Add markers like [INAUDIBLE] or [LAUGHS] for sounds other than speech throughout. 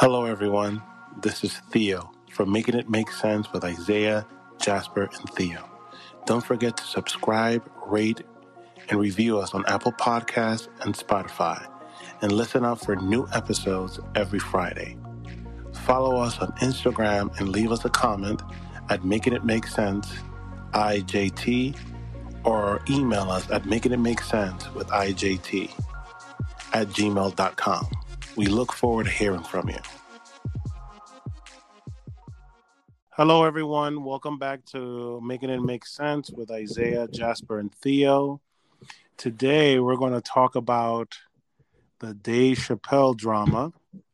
Hello, everyone. This is Theo from Making It Make Sense with Isaiah, Jasper, and Theo. Don't forget to subscribe, rate, and review us on Apple Podcasts and Spotify, and listen out for new episodes every Friday. Follow us on Instagram and leave us a comment at Making It Make Sense IJT or email us at Making It Make Sense with IJT at gmail.com. We look forward to hearing from you. Hello, everyone. Welcome back to Making It Make Sense with Isaiah, Jasper, and Theo. Today, we're going to talk about the Dave Chappelle drama.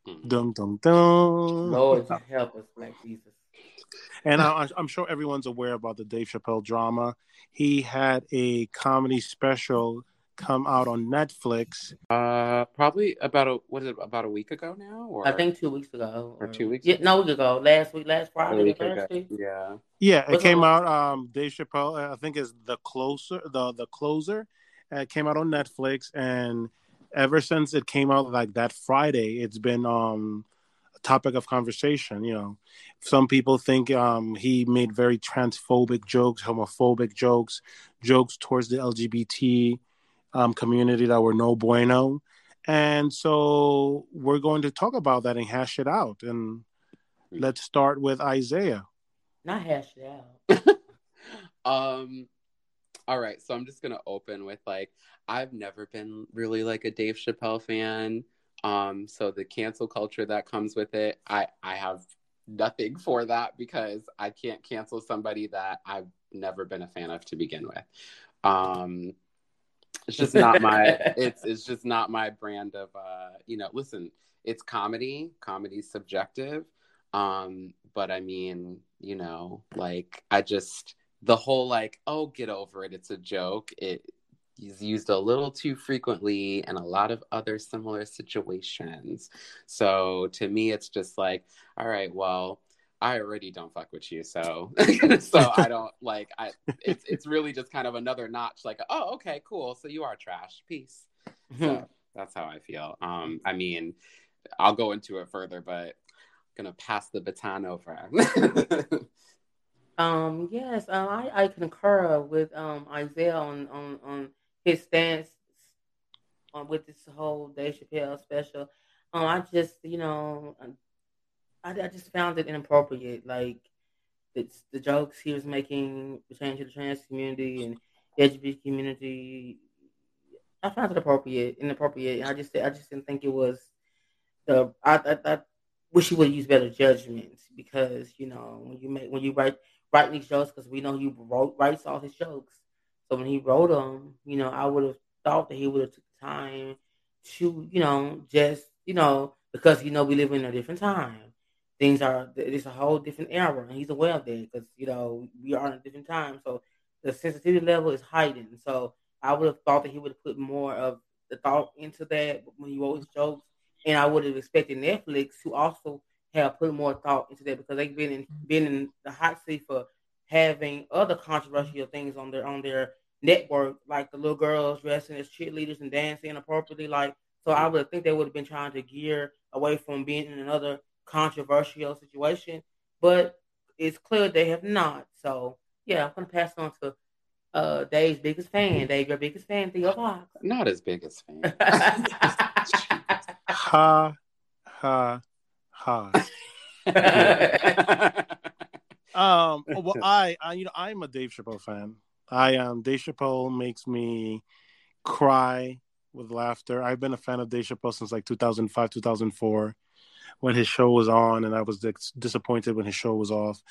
Mm-hmm. Dum dum dum. Lord, help us, like Jesus. And I, I'm sure everyone's aware about the Dave Chappelle drama. He had a comedy special come out on Netflix. Uh, probably about a what is it about a week ago now, or I think two weeks ago. Or two weeks Yeah, ago? no week ago. Last week, last Friday, week last ago. Yeah, Yeah, it What's came on- out. Um, Dave Chappelle, I think, is the closer, the the closer. Uh, It came out on Netflix, and ever since it came out like that Friday, it's been um a topic of conversation. You know, some people think um he made very transphobic jokes, homophobic jokes, jokes towards the LGBT um, community that were no bueno, and so we're going to talk about that and hash it out. And let's start with Isaiah. Not hash it out. [LAUGHS] um, all right. So I'm just gonna open with like I've never been really like a Dave Chappelle fan. Um, so the cancel culture that comes with it, I I have nothing for that because I can't cancel somebody that I've never been a fan of to begin with. Um, it's just not my [LAUGHS] it's it's just not my brand of uh you know listen it's comedy comedy's subjective. Um but i mean you know like i just the whole like oh get over it it's a joke. It is used a little too frequently in a lot of other similar situations. So to me it's just like all right well I already don't fuck with you, so [LAUGHS] so I don't like. I it's it's really just kind of another notch. Like, oh, okay, cool. So you are trash. Peace. [LAUGHS] So that's how I feel. Um, I mean, I'll go into it further, but I'm gonna pass the baton over. [LAUGHS] um, yes, um, I, I concur with um Isaiah on on, on his stance on with this whole Dave Chappelle special. Um, I just you know, I, I just found it inappropriate. Like it's the jokes he was making pertaining to the trans community and the LGBT community. I found it appropriate, inappropriate. I just I just didn't think it was the I I, I wish he would use better judgment because you know when you make when you write write these jokes because we know he wrote writes all his jokes. So when he wrote them, you know, I would have thought that he would have took time to you know just you know because you know we live in a different time. Things are it's a whole different era, and he's aware of that because you know we are in a different time. So the sensitivity level is heightened. So I would have thought that he would have put more of the thought into that when he wrote his jokes, and I would have expected Netflix to also have put more thought into that because they've been in been in the hot seat for having other controversial things on their on their network, like the little girls dressing as cheerleaders and dancing inappropriately. Like, so I would think they would have been trying to gear away from being in another controversial situation, but it's clear they have not. So yeah, I'm gonna pass on to uh Dave's biggest fan. Dave, your biggest fan, Theo Fox. Not as big as fan. [LAUGHS] Ha ha ha. [LAUGHS] Um, well, I, I, you know, I'm a Dave Chappelle fan. I um, Dave Chappelle makes me cry with laughter. I've been a fan of Dave Chappelle since like 2005, 2004, when his show was on, and I was dis- disappointed when his show was off.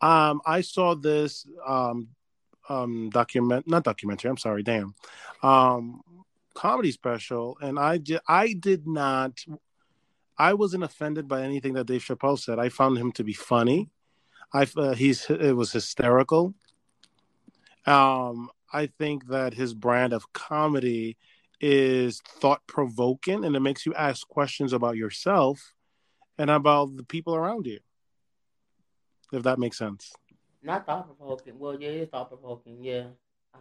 Um, I saw this um, um, document, not documentary. I'm sorry, damn, um, comedy special, and I, di- I did not. I wasn't offended by anything that Dave Chappelle said. I found him to be funny. I uh, he's it was hysterical. Um, I think that his brand of comedy is thought provoking, and it makes you ask questions about yourself and about the people around you. If that makes sense. Not thought provoking. Well, yeah, it's thought provoking. Yeah, I,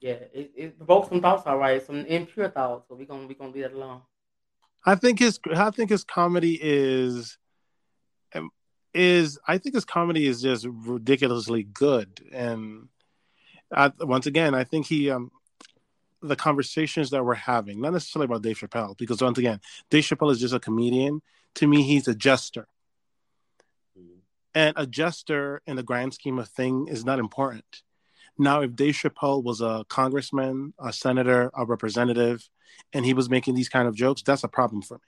yeah. It, it provokes some thoughts, all right. Some impure thoughts. So we're gonna we gonna leave that alone. I think his I think his comedy is um, is I think his comedy is just ridiculously good and I, once again I think he um the conversations that we're having not necessarily about Dave Chappelle because once again Dave Chappelle is just a comedian to me he's a jester mm-hmm. and a jester in the grand scheme of thing is not important now if Dave Chappelle was a congressman a senator a representative and he was making these kind of jokes, that's a problem for me.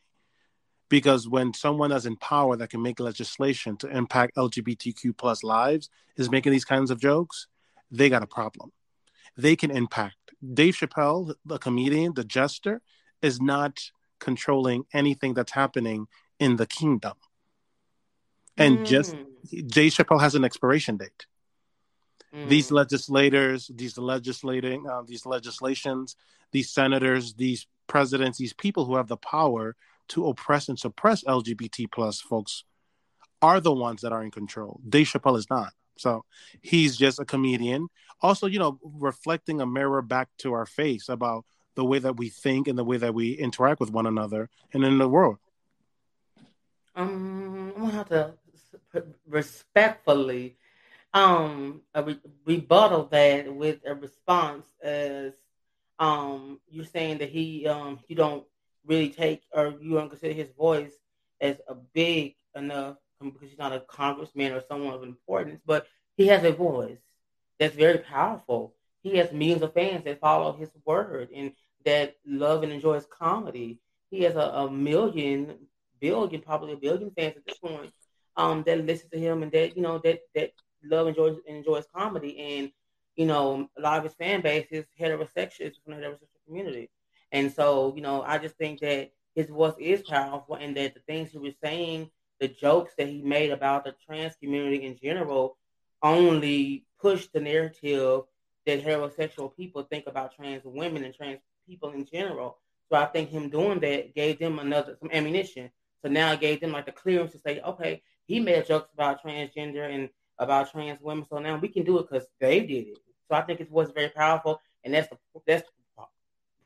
Because when someone that's in power that can make legislation to impact LGBTQ plus lives is making these kinds of jokes, they got a problem. They can impact. Dave Chappelle, the comedian, the jester, is not controlling anything that's happening in the kingdom. And mm. just Jay Chappelle has an expiration date. Mm. These legislators, these legislating, uh, these legislations, these senators, these presidents, these people who have the power to oppress and suppress LGBT plus folks are the ones that are in control. Dave Chappelle is not. So he's just a comedian. Also, you know, reflecting a mirror back to our face about the way that we think and the way that we interact with one another and in the world. Um, I'm gonna have to respectfully um re- rebuttal that with a response as um, you're saying that he um, you don't really take or you don't consider his voice as a big enough because he's not a congressman or someone of importance, but he has a voice that's very powerful. He has millions of fans that follow his word and that love and enjoy his comedy. He has a, a million, billion, probably a billion fans at this point um, that listen to him and that you know that that love and enjoy and enjoys comedy. And you know, a lot of his fan base is heterosexual from the heterosexual community. And so, you know, I just think that his voice is powerful and that the things he was saying, the jokes that he made about the trans community in general, only pushed the narrative that heterosexual people think about trans women and trans people in general. So I think him doing that gave them another some ammunition. So now it gave them like the clearance to say, okay, he made jokes about transgender and about trans women. So now we can do it because they did it. So I think it was very powerful, and that's the that's the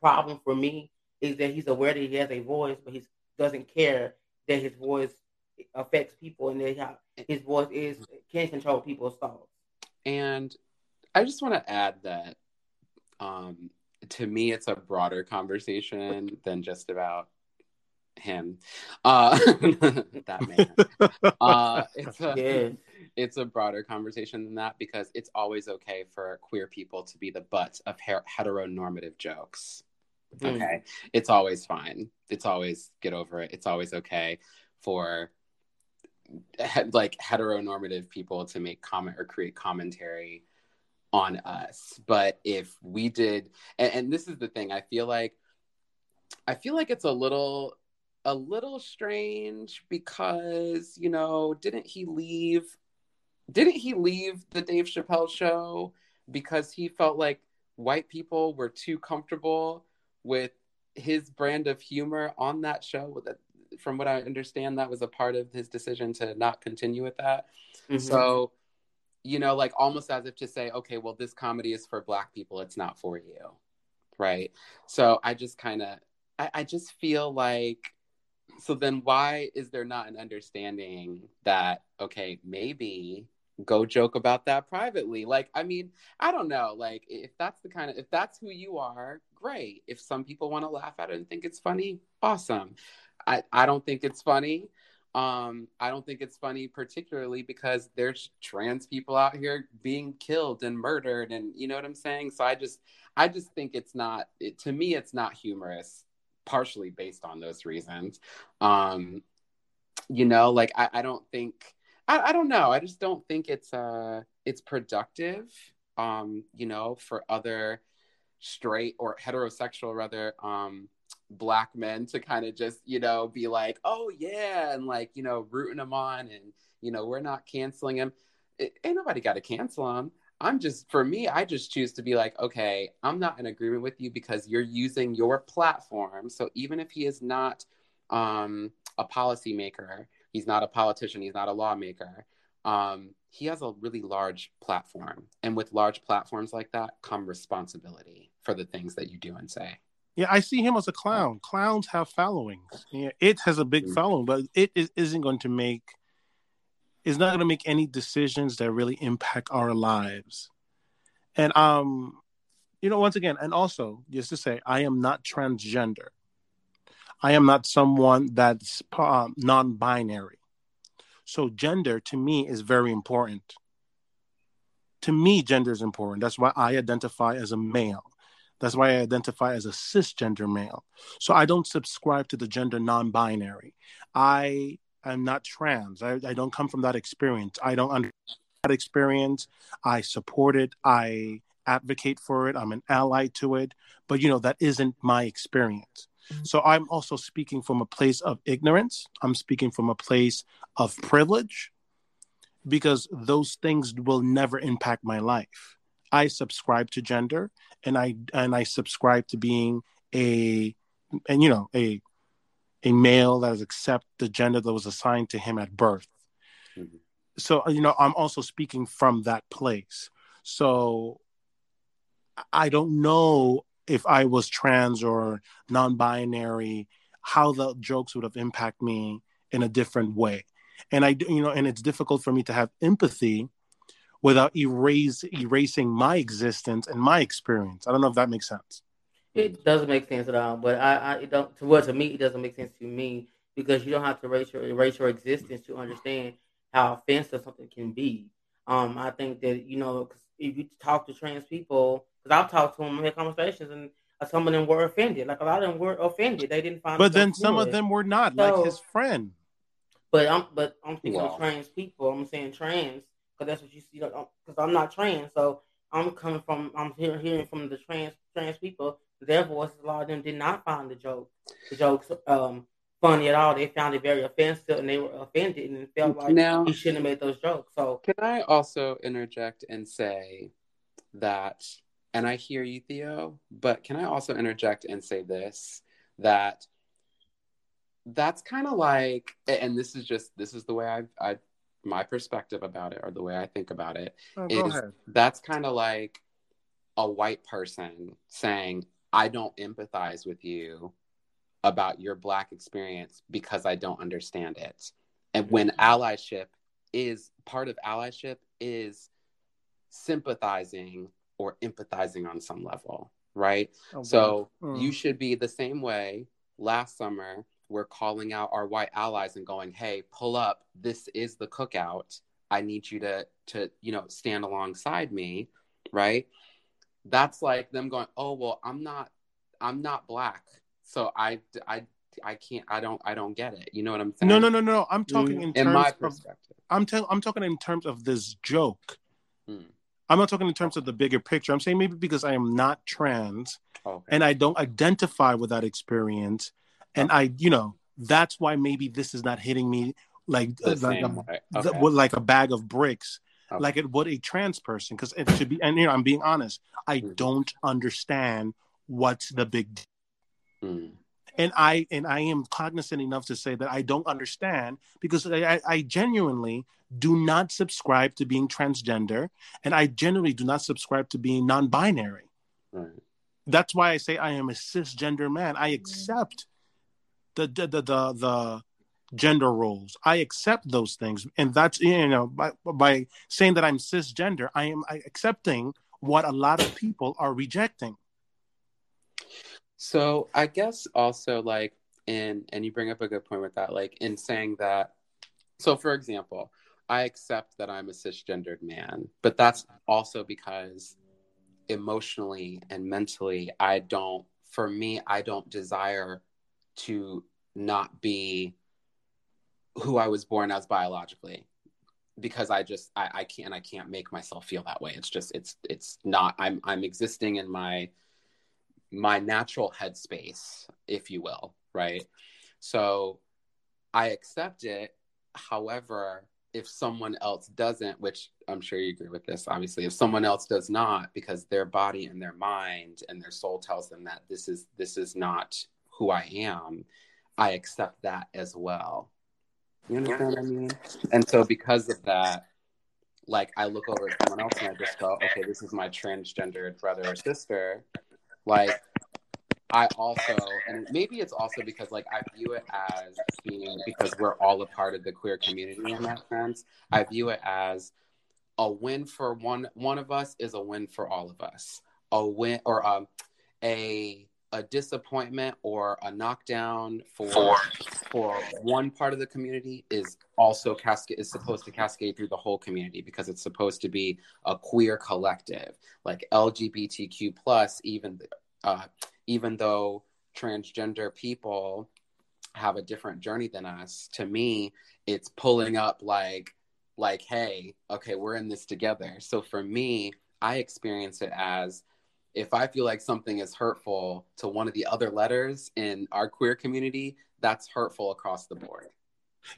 problem for me is that he's aware that he has a voice, but he doesn't care that his voice affects people and that his voice is can control people's thoughts. And I just want to add that um, to me, it's a broader conversation than just about him. Uh, [LAUGHS] that man. Uh, [LAUGHS] it's a, yeah it's a broader conversation than that because it's always okay for queer people to be the butt of her- heteronormative jokes. Mm. Okay. It's always fine. It's always get over it. It's always okay for he- like heteronormative people to make comment or create commentary on us. But if we did and, and this is the thing, I feel like I feel like it's a little a little strange because you know didn't he leave didn't he leave the Dave Chappelle show because he felt like white people were too comfortable with his brand of humor on that show? From what I understand, that was a part of his decision to not continue with that. Mm-hmm. So, you know, like almost as if to say, okay, well, this comedy is for black people, it's not for you. Right. So I just kind of, I, I just feel like so then why is there not an understanding that okay maybe go joke about that privately? Like i mean i don't know. Like if that's the kind of if that's who you are great. If some people want to laugh at it and think it's funny awesome. I i don't think it's funny. Um i don't think it's funny particularly because there's trans people out here being killed and murdered and you know what i'm saying? So i just i just think it's not it, to me it's not humorous partially based on those reasons um you know like i, I don't think I, I don't know. I just don't think it's uh it's productive. Um, you know, for other straight or heterosexual rather um black men to kind of just you know be like oh yeah and like you know rooting them on and you know we're not canceling it, ain't nobody got to cancel him i'm just for me i just choose to be like okay i'm not in agreement with you because you're using your platform so even if he is not um a policymaker He's not a politician. He's not a lawmaker. Um, he has a really large platform, and with large platforms like that come responsibility for the things that you do and say. Yeah, I see him as a clown. Clowns have followings. Yeah, it has a big Mm. following, but it is, isn't going to make is not going to make any decisions that really impact our lives. And um, you know, once again, and also just to say, I am not transgender. I am not someone that's um, non-binary. So gender to me is very important. To me, gender is important. That's why I identify as a male. That's why I identify as a cisgender male. So I don't subscribe to the gender non-binary. I am not trans. I, I don't come from that experience. I don't understand that experience. I support it. I advocate for it. I'm an ally to it. But you know, that isn't my experience. Mm-hmm. So I'm also speaking from a place of ignorance. I'm speaking from a place of privilege because those things will never impact my life. I subscribe to gender and I and I subscribe to being a and you know a a male that has accept the gender that was assigned to him at birth. Mhm. So you know I'm also speaking from that place. So I don't know if I was trans or non-binary how the jokes would have impacted me in a different way. And I you know and it's difficult for me to have empathy without erase erasing my existence and my experience. I don't know if that makes sense. It doesn't make sense at all. But I, I it don't to what to me it doesn't make sense to me because you don't have to erase your erase your existence to understand how offensive something can be. Um, I think that you know 'cause if you talk to trans people, because I've talked to them, I had conversations, and uh, some of them were offended. Like a lot of them were offended. They didn't find. But then some of them were not, So- like his friend. But I'm but I'm speaking Wow. of trans people. I'm saying trans because that's what you see. Because I'm not trans, so I'm coming from. I'm hearing hearing from the trans trans people. Their voices, a lot of them did not find the joke the jokes um funny at all. They found it very offensive, and they were offended and felt like Now- he shouldn't have made those jokes. So Can I also interject and say that, and I hear you, Theo, but can I also interject and say this that that's kind of like, and this is just this is the way I I my perspective about it or the way I think about it. Oh, is- That's kind of like a white person saying, "I don't empathize with you about your black experience because I don't understand it." And when allyship is part of allyship is sympathizing or empathizing on some level, right? Oh, So Mm. you should be the same way. Last summer, we're calling out our white allies and going, "Hey, pull up! This is the cookout. I need you to to you know stand alongside me." Right? That's like them going, "Oh well, I'm not I'm not black, so I I I can't I don't I don't get it." You know what I'm saying? no, no, no, no. I'm talking in In terms my of perspective. I'm tell, I'm talking in terms of this joke. Hmm. I'm not talking in terms of the bigger picture. I'm saying maybe because I am not trans Okay. and I don't identify with that experience, and I, you know, that's why maybe this is not hitting me like the like a, Okay. with like a bag of bricks, Okay. like it would a trans person. Because it should be, and you know, I'm being honest. I Mhm. don't understand what's the big deal. Mm. and I and I am cognizant enough to say that I don't understand because I, I- I genuinely do not subscribe to being transgender, and I generally do not subscribe to being non-binary. Right. That's why I say I am a cisgender man. I accept the the the the, the gender roles. I accept those things, and that's you know by by saying that I'm cisgender, I am accepting what a lot of people are rejecting. So I guess also like in and you bring up a good point with that, like in saying that so for example, I accept that I'm a cisgendered man, but that's also because emotionally and mentally I don't for me, I don't desire to not be who I was born as biologically because I just I, I can't I can't make myself feel that way. It's just it's it's not I'm I'm existing in my my natural headspace, if you will, right? So I accept it. However, if someone else doesn't, which I'm sure you agree with this, obviously, if someone else does not, because their body and their mind and their soul tells them that this is this is not who I am, I accept that as well. You understand what I mean? And so because of that, like I look over at someone else and I just go, okay, this is my transgendered brother or sister. Like I also, and maybe it's also because like I view it as being because we're all a part of the queer community in that sense. I view it as a win for one one of us is a win for all of us. A win or um, a a disappointment or a knockdown for for one part of the community is also cascade is supposed to cascade through the whole community because it's supposed to be a queer collective. Like lgbtq plus even uh, even though transgender people have a different journey than us to me it's pulling up like like hey okay we're in this together. So for me i experience it as if I feel like something is hurtful to one of the other letters in our queer community, that's hurtful across the board.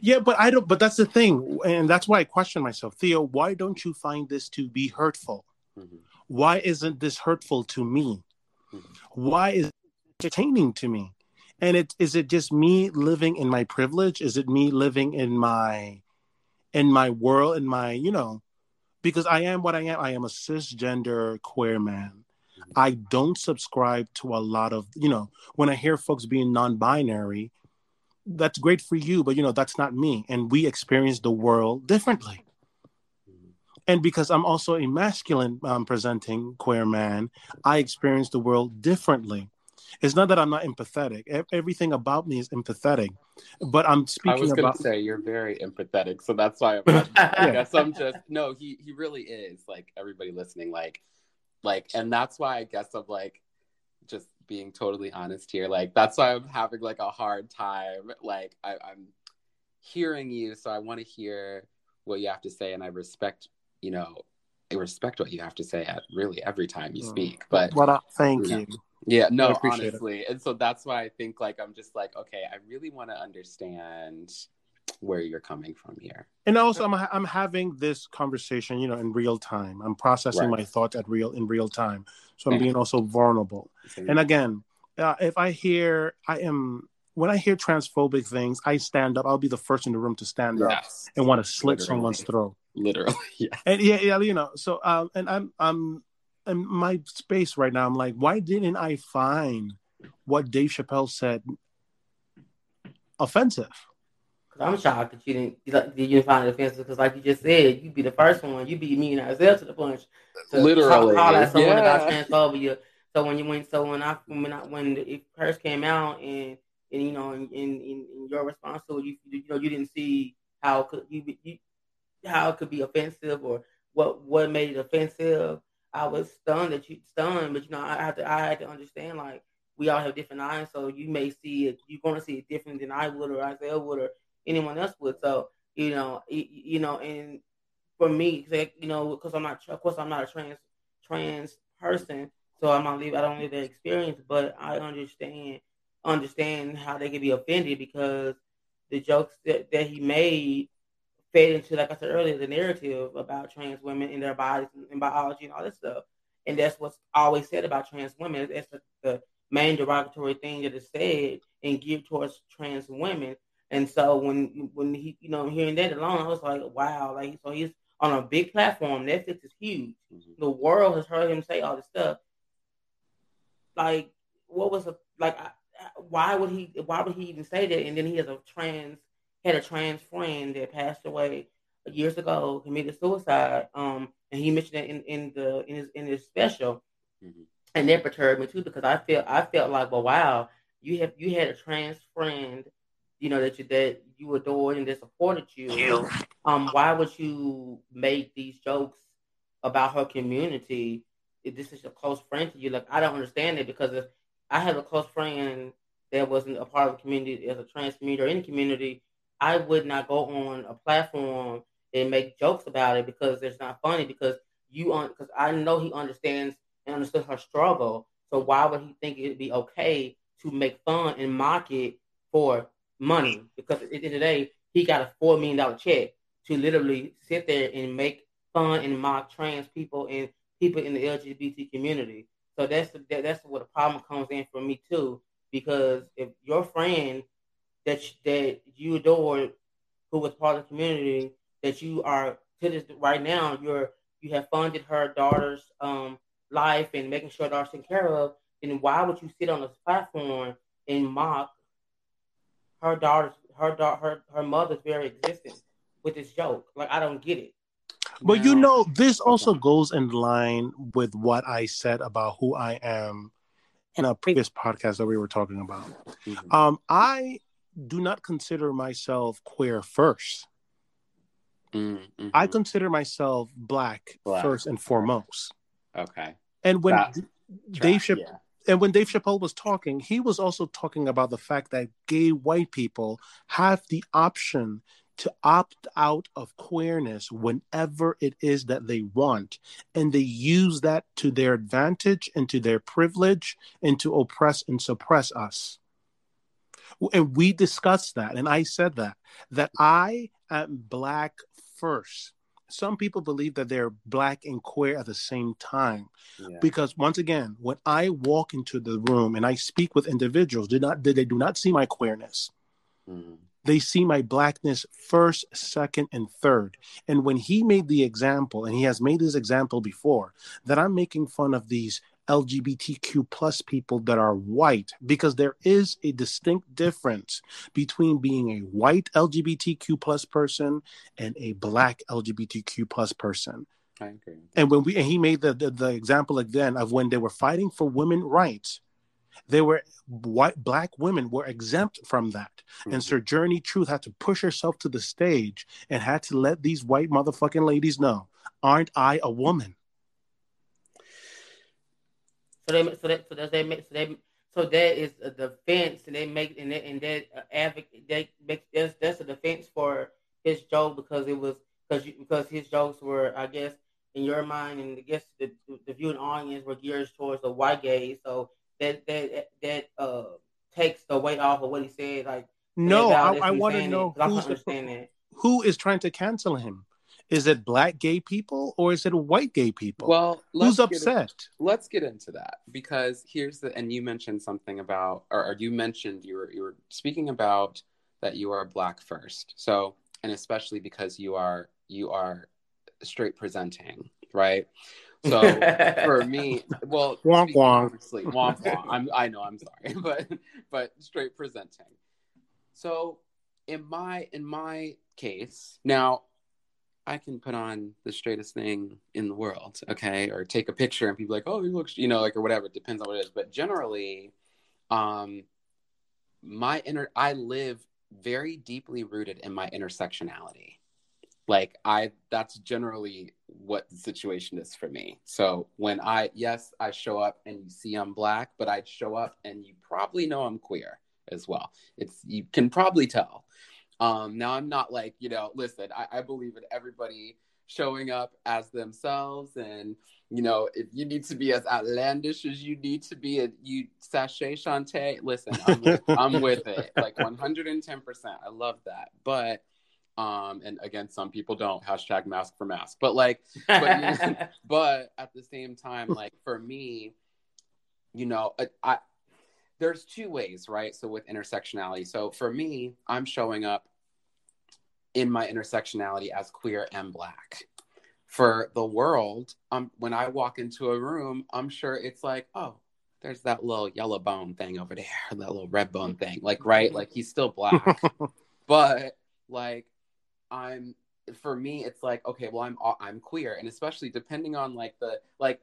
Yeah, but I don't. But that's the thing, and that's why I question myself, Theo. Why don't you find this to be hurtful? Mm-hmm. Why isn't this hurtful to me? Mm-hmm. Why is it entertaining to me? And it is it just me living in my privilege? Is it me living in my in my world, in my you know? Because I am what I am. I am a cisgender queer man I don't subscribe to a lot of, you know, when I hear folks being non binary, that's great for you, but, you know, that's not me. And we experience the world differently. And because I'm also a masculine um, presenting queer man, I experience the world differently. It's not that I'm not empathetic. Everything about me is empathetic, but I'm speaking. I was going to say you're very empathetic, so that's why I'm. [LAUGHS] I guess I'm just no. He he really is like everybody listening. Like like, and that's why I guess I'm like, just being totally honest here. Like, that's why I'm having like a hard time. Like, I, I'm hearing you, so I want to hear what you have to say, and I respect, you know, I respect what you have to say at really every time you mm. speak. But what? Up, thank you. you. Yeah, no, honestly, it. and so that's why I think like I'm just like, okay, I really want to understand where you're coming from here. And also, I'm I'm having this conversation, you know, in real time. I'm processing right. my thoughts at real in real time, so I'm yeah. being also vulnerable. And again, uh, if I hear, I am when I hear transphobic things, I stand up. I'll be the first in the room to stand yes. up and want to slit Literally. someone's throat. Literally, [LAUGHS] yeah. And yeah, yeah, you know. So, um, and I'm I'm in my space right now. I'm like, why didn't I find what Dave Chappelle said offensive? Cause I'm shocked that you didn't you didn't find it offensive. Because like you just said, you'd be the first one. You beat me and Isaiah to the punch. To Literally, call out someone yeah. about transphobia. So when you went, so when I when I when it first came out and and you know in in, in your response to it, you you know you didn't see how could you, you how it could be offensive or what what made it offensive. I was stunned that you stunned, but you know I had to I had to understand like we all have different eyes, so you may see it. You're going to see it different than I would or Isaiah would or anyone else would. So you know, you know, and for me, you know, because I'm not, of course, I'm not a trans trans person, so I'm not live. I don't live that experience, but I understand understand how they could be offended because the jokes that, that he made fed into, like I said earlier, the narrative about trans women and their bodies and biology and all this stuff. And that's what's always said about trans women. That's the, the main derogatory thing that is said and geared towards trans women. And so when when he, you know, hearing that alone, I was like, wow, like so he's on a big platform. Netflix is huge. Mm-hmm. The world has heard him say all this stuff. Like, what was a like? Why would he? Why would he even say that? And then he has a trans had a trans friend that passed away years ago, committed suicide. Um, and he mentioned it in, in the in his in his special, mm-hmm. and that perturbed me too because I felt I felt like, well, wow, you have you had a trans friend you know that you that you adored and that supported you, um, why would you make these jokes about her community if this is a close friend to you? Like I don't understand it because if I have a close friend that wasn't a part of the community as a trans community or any community, I would not go on a platform and make jokes about it because it's not funny because you on because I know he understands and understood her struggle. So why would he think it'd be okay to make fun and mock it for money because at the end of the day, he got a four million dollar check to literally sit there and make fun and mock trans people and people in the LGBT community. So that's that, that's where the problem comes in for me too. Because if your friend that that you adore, who was part of the community, that you are to this right now, you're you have funded her daughter's um life and making sure daughter's taken care of, then why would you sit on this platform and mock her daughter's her daughter her, her mother's very existence with this joke? Like I don't get it. But now, you know, this also goes in line with what I said about who I am in a previous podcast that we were talking about. Mm-hmm. Um, I do not consider myself queer 1st mm-hmm. I consider myself black, black, first and foremost. Okay. And when Dave Chappelle, yeah. And when Dave Chappelle was talking, he was also talking about the fact that gay white people have the option to opt out of queerness whenever it is that they want. And they use that to their advantage and to their privilege and to oppress and suppress us. And we discussed that. And I said that, that I am Black first. Some people believe that they're Black and queer at the same time. Yeah. Because once again, when I walk into the room and I speak with individuals, do not, they do not see my queerness. Mm they see my blackness first, second, and third. And when he made the example, and he has made this example before, that I'm making fun of these LGBTQ plus people that are white, because there is a distinct difference between being a white LGBTQ plus person and a black LGBTQ plus person. I agree. And when we and he made the, the, the example again of when they were fighting for women rights, they were white black women were exempt from that. Mm-hmm. And Sojourner Truth had to push herself to the stage and had to let these white motherfucking ladies know, aren't I a woman? So they so that so that they make so they so that is a defense and they make and that and that uh, advocate they make that's that's a defense for his joke because it was because because his jokes were I guess in your mind and I guess the the viewing audience were geared towards the white gaze so that that that uh takes the weight off of what he said. Like, no, I, I want to know who's who is trying to cancel him. Is it black gay people or is it white gay people? Well, who's upset? In, let's get into that because here's the and you mentioned something about or, or you mentioned you were you were speaking about that you are black first. So and especially because you are you are straight presenting, right? So [LAUGHS] for me, well, wonk wonk. Honestly, wonk wonk. I'm, I know, I'm sorry, [LAUGHS] but but straight presenting. So in my in my case, now I can put on the straightest thing in the world, okay, or take a picture and people like, oh, you look, you know, like or whatever. It depends on what it is, but generally, um, my inner, I live very deeply rooted in my intersectionality. Like i that's generally what the situation is for me. So when i yes i show up and you see i'm black but i show up and you probably know i'm queer as well. It's you can probably tell um now i'm not like you know listen i, I believe in everybody showing up as themselves. And you know if you need to be as outlandish as you need to be and you sashay Shantae, listen I'm with, [LAUGHS] I'm with it like 110% i love that. But um and again some people don't hashtag mask for mask. But like but, [LAUGHS] but at the same time like for me you know I, I there's two ways right? So with intersectionality. So for me i'm showing up in my intersectionality as queer and black. For the world um when i walk into a room i'm sure it's like oh there's that little yellow bone thing over there [LAUGHS] that little red bone thing like right? Like he's still black. [LAUGHS] But like I'm for me it's like okay well i'm i'm queer. And especially depending on like the like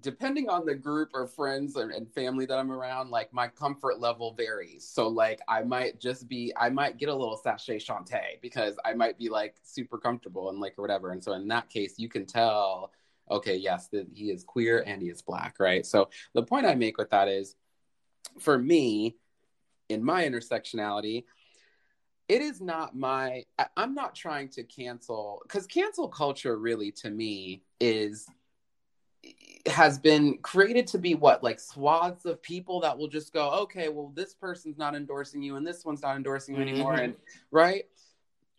depending on the group or friends or, and family that i'm around like my comfort level varies. So like i might just be i might get a little sashay chante because i might be like super comfortable and like or whatever. And so in that case you can tell okay yes that he is queer and he is black right? So the point i make with that is for me in my intersectionality it is not my I, i'm not trying to cancel because cancel culture really to me is has been created to be what like swaths of people that will just go okay well this person's not endorsing you and this one's not endorsing you anymore mm-hmm. and right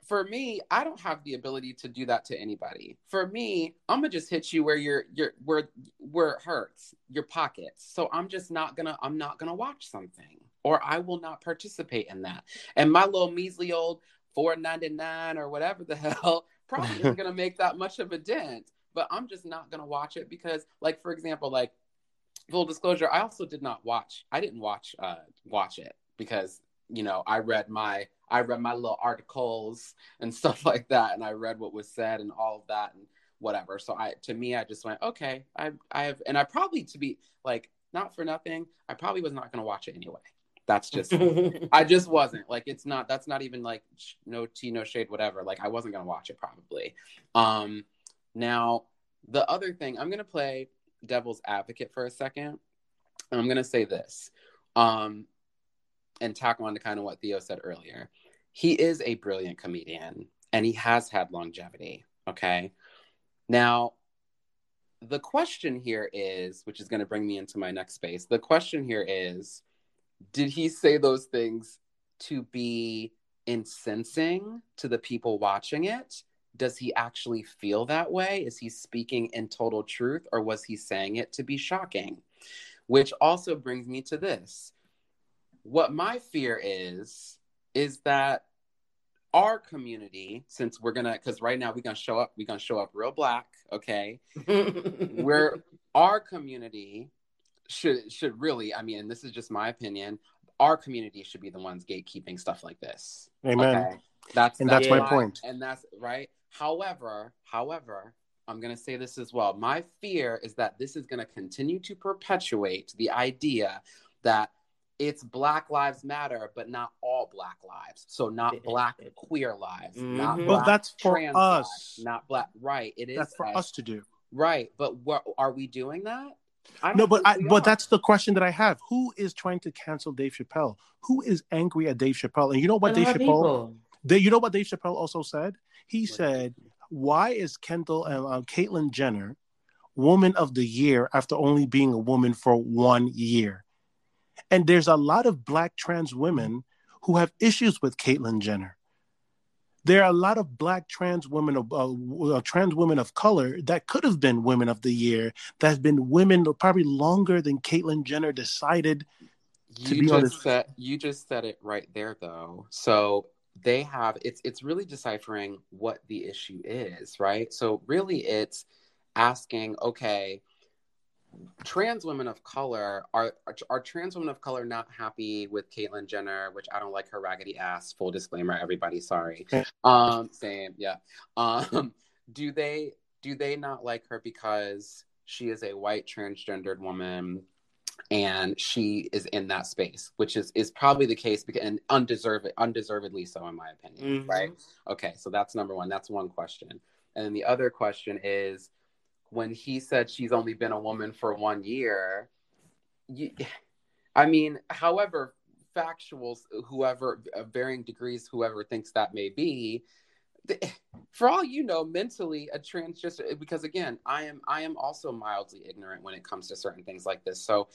for me i don't have the ability to do that to anybody for me i'm gonna just hit you where you're you're where where it hurts your pockets so i'm just not gonna i'm not gonna watch something or I will not participate in that. And my little measly old 499 or whatever the [LAUGHS] hell probably isn't [LAUGHS] to make that much of a dent, but I'm just not to watch it because like for example, like full disclosure, I also did not watch. I didn't watch uh watch it because you know I read my I read my little articles [LAUGHS] and stuff [LAUGHS] like that, and I read what was said and all of that and whatever. So I to me, I just went okay. I I have and I probably to be like not for nothing. I probably was not to watch it anyway. That's just [LAUGHS] I just wasn't like it's not that's not even like no tea no shade whatever like I wasn't gonna watch it probably. Um, now the other thing I'm gonna play devil's advocate for a second, I'm gonna say this, um, and tack on to kind of what Theo said earlier. He is a brilliant comedian and he has had longevity. Okay, now the question here is, which is going to bring me into my next space. The question here is did he say those things to be incensing to the people watching it? Does he actually feel that way? Is he speaking in total truth or was he saying it to be shocking? Which also brings me to this. What my fear is, is that our community, since we're gonna, because right now we're gonna show up, we're gonna show up real black, okay? [LAUGHS] we're our community should should really, I mean, this is just my opinion, our community should be the ones gatekeeping stuff like this. Amen. Okay? That's and that's, that's my point. And that's right. However, however, I'm going to say this as well. My fear is that this is going to continue to perpetuate the idea that it's Black Lives Matter, but not all Black lives. So not Black queer lives. Mm-hmm. Not well, that's for us. Lives, not Black. Right. It is. That's for us to do. Right. But what are we doing that? no, but I, but that's the question that I have. Who is trying to cancel Dave Chappelle? Who is angry at Dave Chappelle? And you know what Dave Chappelle? They, you know what Dave Chappelle also said? He said, "Why is Kendall and uh, Caitlyn Jenner Woman of the Year after only being a woman for one year?" And there's a lot of black trans women who have issues with Caitlyn Jenner there are a lot of black trans women, uh, uh, trans women of color that could have been women of the year. That have been women probably longer than Caitlyn Jenner decided to you be just said, You just said it right there, though. So they have it's it's really deciphering what the issue is, right? So really, it's asking, okay trans women of color are, are, are trans women of color not happy with Caitlyn Jenner, which I don't like her raggedy ass. Full disclaimer, everybody. Sorry. Um, same, yeah. Um, [LAUGHS] do they do they not like her because she is a white transgendered woman and she is in that space, which is is probably the case because and undeserved undeservedly so in my opinion, mm-hmm. right? Okay, so that's number one. That's one question. And then the other question is when he said she's only been a woman for one year, you, [SIGHS] I mean, however factual, whoever, uh, varying degrees, whoever thinks that may be, the, [SIGHS] for all you know, mentally a transgender, because again, I am, I am also mildly ignorant when it comes to certain things like this. So,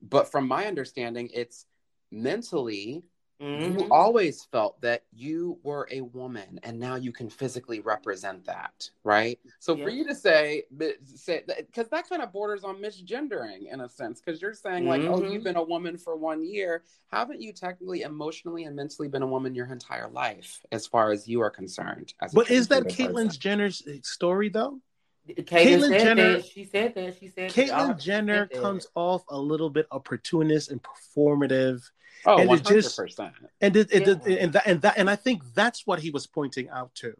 but from my understanding, it's mentally Mm-hmm. You always felt that you were a woman and now you can physically represent that, right? So yeah. for you to say, say because that kind of borders on misgendering in a sense, because you're saying like, mm-hmm. oh, you've mm-hmm. been a woman for one year. Haven't you technically, emotionally, and mentally been a woman your entire life, as far as you are concerned? but is that Caitlyn Jenner's story though? Caitlyn Jenner, that. she said that. She said Caitlyn Jenner comes off a little bit opportunist and performative Oh, and 100%. It just, and it, it, yeah. and that and that and I think that's what he was pointing out to.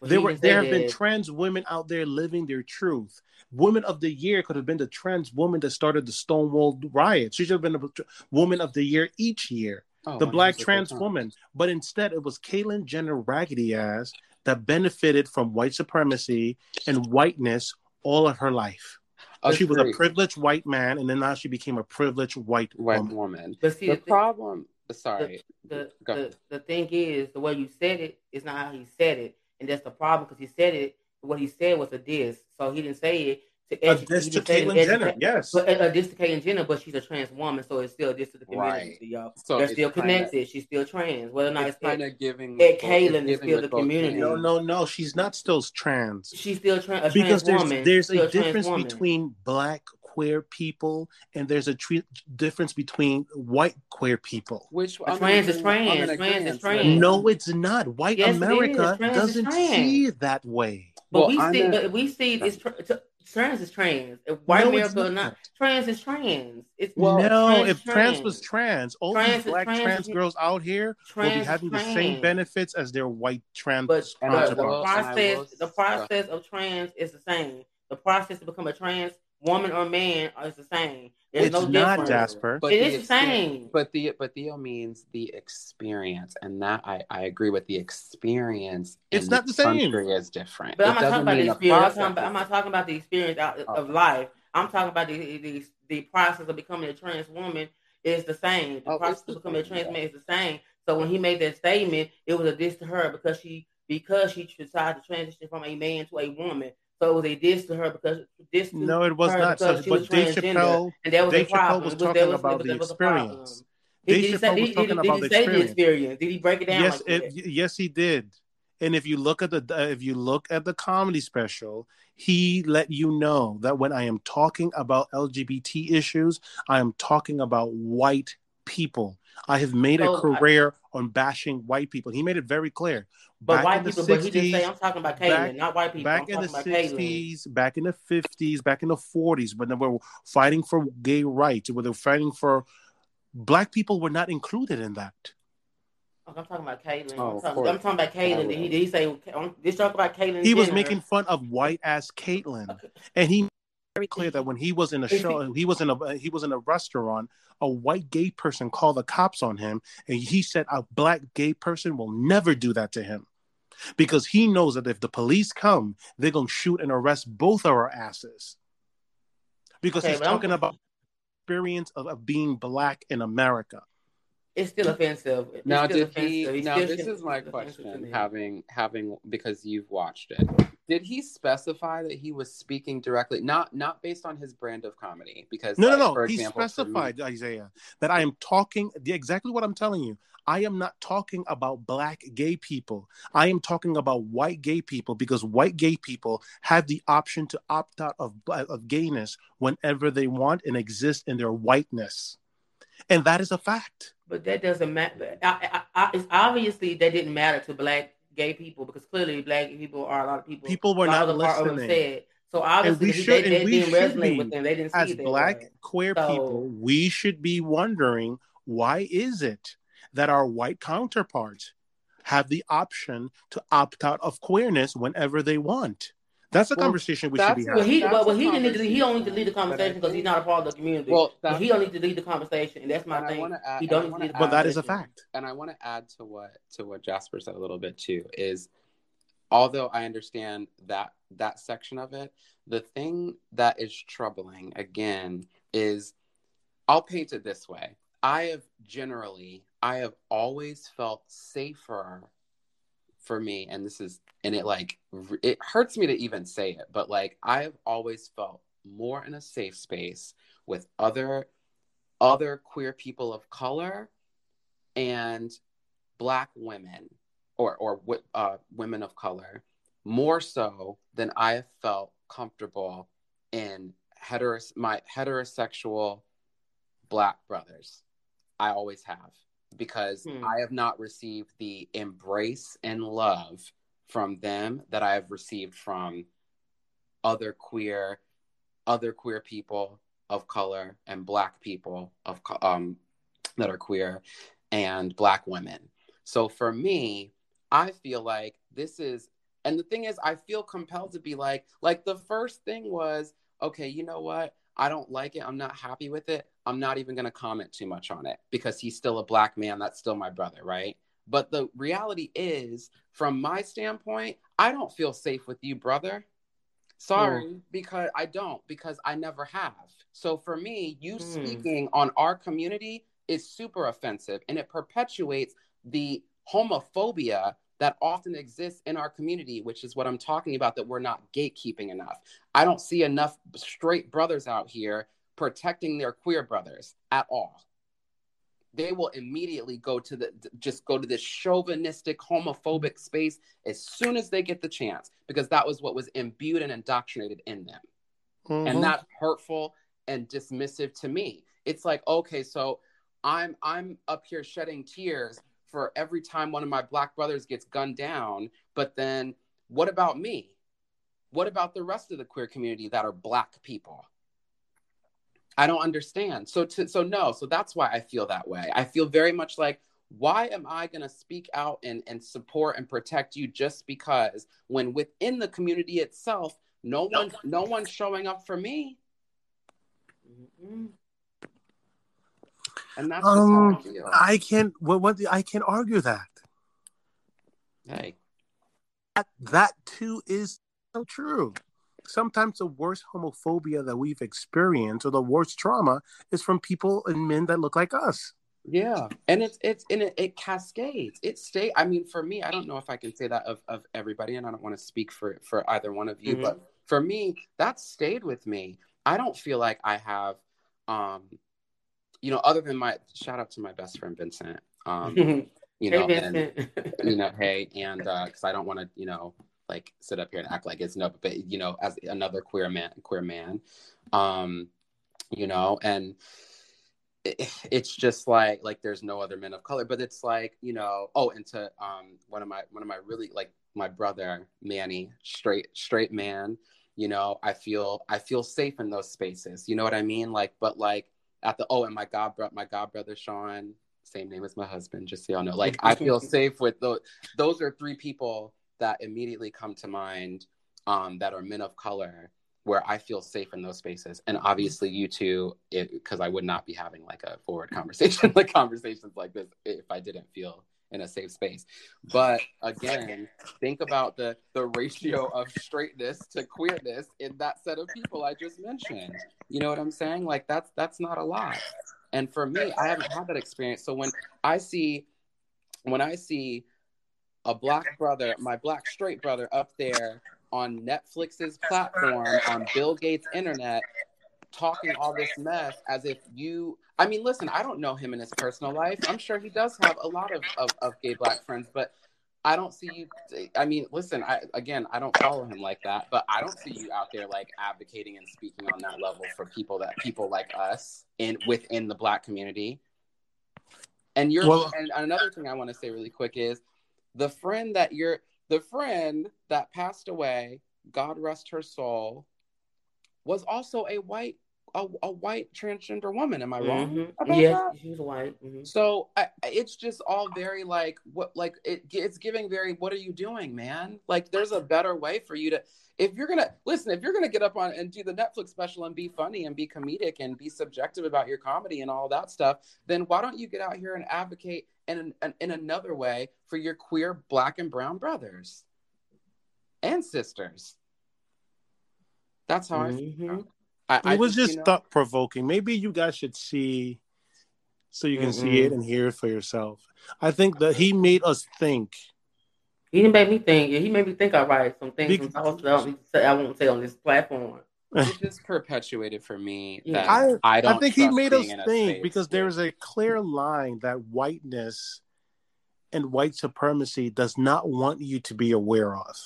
Well, there were there have been trans women out there living their truth. Woman of the year could have been the trans woman that started the Stonewall riot. She should have been the woman of the year each year. Oh, the black trans woman. But instead it was Caitlyn Jenner raggedy ass that benefited from white supremacy and whiteness all of her life. She was a privileged white man, and then now she became a privileged white white woman. woman. But see, the, the problem. sorry. The the, the, the thing is, the way you said it is not how he said it, and that's the problem because he said it. What he said was a diss, so he didn't say it to educate. A diss to Caitlyn Jenner, yes. But a, a diss to Caitlyn Jenner, but she's a trans woman, so it's still a diss to the community, right. y'all. So they're still connected. Kinda, she's still trans. Whether or not it's, kind of giving Ed Caitlyn is still the community. No, no, no. She's not still trans. She's still tra- because trans there's, there's a difference between black queer people and there's a tre- difference between white queer people. Which trans is trans. Trans is trans. No, it's not. White yes, America doesn't see it that way. But well, we see, but we see it's trans is trans. If white No, male not. not, trans is trans. It's Well, no, trans if is trans was trans, all Trans these black trans trans, girls out here will be trans having the same benefits as their white trans But, And but the will- and I process, will- the process of trans is the same. The process to become a trans woman or man is the same. There's It's no not, difference. Jasper. But It the is the same. But the but Theo means the experience, and that I, I agree with the experience. It's not the same. Country is different. But It I'm not talking about the experience. I'm, talking about, I'm not talking about the experience out of Okay. life. I'm talking about the, the the process of becoming a trans woman is the same. The Oh, process the of becoming a trans yeah. man is the same. So when he made that statement, it was a diss to her because she because she decided to transition from a man to a woman. So it was a diss to her because to No, it was not. So, but was Dave Chappelle, and that was Dave a. Chappelle was It talking was- about the was a problem. experience. Did, did he say, was did, did, talking did about he the say the experience. Did he break it down yes, like that? yes, he did. And if you look at the uh, if you look at the comedy special, he let you know that when I am talking about LGBT issues, I am talking about white people. I have made a So, I- career on bashing white people. He made it very clear. But Back white in the people, but he didn't say I'm talking about Caitlyn, back- not white people. back I'm in the talking about Caitlyn. 60s, back in the 50s, back in the 40s, when they were fighting for gay rights, when they were fighting for black people were not included in that. I'm talking about Caitlyn. Oh, I'm, talking. I'm talking about Caitlyn. Did he, did he say? Let's talk about Caitlyn. He was making fun of white ass Caitlyn, and he made it very clear that when he was in a show, he was in a he was in a restaurant. A white gay person called the cops on him, and he said a black gay person will never do that to him, because he knows that if the police come, they're gonna shoot and arrest both of our asses. Because Okay, he's but I'm- talking about experience of, of being black in America. It's still offensive. It's Now, still did offensive. he? Now, still- this is my still offensive to question. Having having because you've watched it, did he specify that he was speaking directly, not not based on his brand of comedy? Because No, like, no, no. For He example, for me- specified, Isaiah, that I am talking exactly what I'm telling you. I am not talking about black gay people. I am talking about white gay people because white gay people have the option to opt out of, of gayness whenever they want and exist in their whiteness. And that is a fact. But that doesn't matter. I, I, I, it's obviously that didn't matter to black gay people because clearly black people are a lot of people. People were not the part of them listening. said. So obviously we they, should- they, and we didn't resonate be, with them. They didn't see As black way. queer So- people, we should be wondering why is it that our white counterparts have the option to opt out of queerness whenever they want? That's a Well, conversation we should be what Well, having. he, That's well, well, he didn't need to. He don't need to lead the conversation, but I conversation because he's not a part of the community. Well, But he don't need to lead the conversation, and that's my and thing. add. He don't need to wanna lead the But that is a fact. and I want to add to what to what Jasper said a little bit too is although I understand that that section of it, the thing that is troubling again is I'll paint it this way. I have generally I have always felt safer for me and this is and it like it hurts me to even say it, but like I've always felt more in a safe space with other other queer people of color and black women or or uh, women of color more so than I have felt comfortable in heteros my heterosexual black brothers. I always have because Hmm. I have not received the embrace and love from them that I have received from other queer other queer people of color and black people of um that are queer and black women. So for me, I feel like this is and the thing is I feel compelled to be like like the first thing was okay, you know what? I don't like it. I'm not happy with it. I'm not even going to comment too much on it because he's still a black man. That's still my brother, right? But the reality is, from my standpoint, I don't feel safe with you, brother. Sorry, because I don't, because I never have. So for me, you Hmm. speaking on our community is super offensive and it perpetuates the homophobia that often exists in our community, which is what I'm talking about that we're not gatekeeping enough. I don't see enough straight brothers out here protecting their queer brothers at all. They will immediately go to the just go to this chauvinistic, homophobic space as soon as they get the chance, because that was what was imbued and indoctrinated in them Mhm. and that's hurtful and dismissive to me it's like okay so i'm i'm up here shedding tears for every time one of my black brothers gets gunned down but then what about me what about the rest of the queer community that are black people? I don't understand. So to, so no, so that's why I feel that way. I feel very much like why am I going to speak out and, and support and protect you just because when within the community itself, no one no one's showing up for me? Mm-hmm. And that's um, I, I can't. What, what? I can't argue that. Hey, that, that too is so true. Sometimes the worst homophobia that we've experienced, or the worst trauma, is from people and men that look like us. Yeah, and it's it's and it, it cascades. It stay. I mean, for me, I don't know if I can say that of of everybody, and I don't want to speak for for either one of you, mm-hmm. but for me, that stayed with me. I don't feel like I have, um, you know, other than my shout out to my best friend Vincent. Um, [LAUGHS] [LAUGHS] you know, hey, and, you know, hey, and because uh, I don't want to, you know, like sit up here and act like it's no, but you know, as another queer man, queer man, um, you know, and it's just like like there's no other men of color but it's like you know oh and to um one of my one of my really like my brother manny straight straight man you know i feel i feel safe in those spaces you know what i mean? Like but like at the oh and my god my god brother sean same name as my husband just so y'all know like i feel [LAUGHS] safe with those those are three people that immediately come to mind um that are men of color where I feel safe in those spaces. And obviously, you too, because I would not be having like a forward [LAUGHS] conversation, like conversations like this, if I didn't feel in a safe space. But again, think about the the ratio of straightness to queerness in that set of people I just mentioned. You know what I'm saying? Like that's that's not a lot. And for me, I haven't had that experience. So when I see when I see a black brother, my black straight brother up there on Netflix's platform on Bill Gates' internet talking all this mess as if you I mean listen, I don't know him in his personal life. I'm sure he does have a lot of, of, of gay black friends, but I don't see you I mean, listen, I again I don't follow him like that, but I don't see you out there like advocating and speaking on that level for people that people like us in within the black community. And you're well, and another thing I want to say really quick is the friend that you're the friend that passed away, God rest her soul, was also a white a, a white transgender woman. Am I wrong? Mm-hmm. Yes, that? she was white. Mm-hmm. So I, it's just all very like what like it, it's giving very what are you doing, man? Like there's a better way for you to if you're gonna listen, if you're gonna get up on and do the Netflix special and be funny and be comedic and be subjective about your comedy and all that stuff, then why don't you get out here and advocate in, in, in another way for your queer black and brown brothers and sisters? That's how mm-hmm. I feel. I, it was just, you know, thought provoking. Maybe you guys should see so you can mm-hmm. see it and hear it for yourself. I think that he made us think he didn't make me think. Yeah, he made me think. I write some things. Because, some thoughts I, don't I won't say on this platform. It [LAUGHS] just perpetuated for me that I, I don't. I think he made us think because there is a clear [LAUGHS] line that whiteness and white supremacy does not want you to be aware of,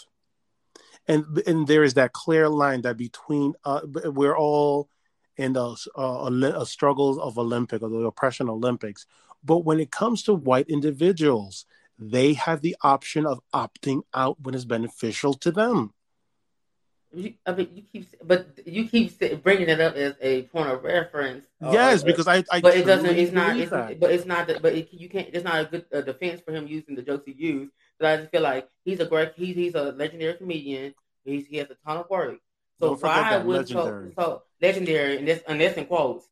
and and there is that clear line that between uh, we're all in the uh, struggles of Olympic or the oppression Olympics, but when it comes to white individuals they have the option of opting out when it's beneficial to them. You, I mean, you keep, but you keep bringing it up as a point of reference. Yes, because I, I but it doesn't. It's not. It's, but it's not. But it, you can't. It's not a good uh, defense for him using the jokes he used. But I just feel like he's a great. He's he's a legendary comedian. He's, he has a ton of work. So why would legendary. So, so legendary and this and this in quotes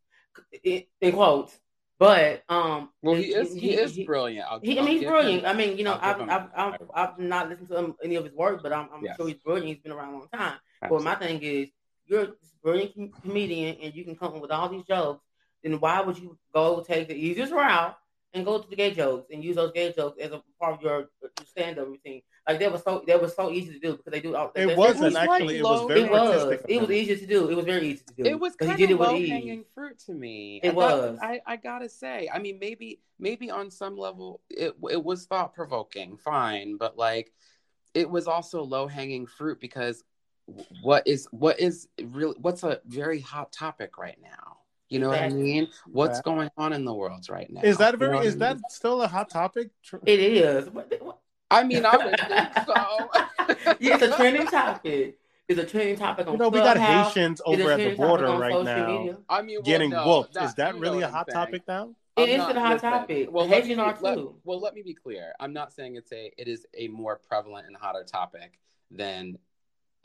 in, in quotes but um, well, he is he, he is he, brilliant. I'll, he, I mean, he's brilliant. Him, I mean, you know, I've I've, I've, I've, not listened to him, any of his work, but I'm, I'm yes. sure he's brilliant. He's been around a long time. Absolutely. But my thing is, you're a brilliant com- comedian, and you can come up with all these jokes. Then why would you go take the easiest route and go to the gay jokes and use those gay jokes as a part of your, your stand-up routine? Like that was so that was so easy to do because they do. All, it wasn't was actually. Like it was very. It was. It was easy to do. It was very easy to do. It was kind of low hanging fruit to me. It was. I, I gotta say. I mean, maybe maybe on some level it it was thought provoking. Fine, but like it was also low hanging fruit because what is what is really what's a very hot topic right now. You know exactly. what I mean? What's going on in the world right now? Is that very? You know is I mean? that still a hot topic? It is. I mean, I would think [LAUGHS] so. yeah, it's a trending topic. It's a trending topic on You know, we got Clubhouse. Haitians over at the border right now media. I mean, well, getting no, whooped. that- Is that really a hot saying. topic now? It I'm is not- a hot listen, topic. Well, let Haitian me, are be- let- too. well, let me be clear. I'm not saying it's a it is a more prevalent and hotter topic than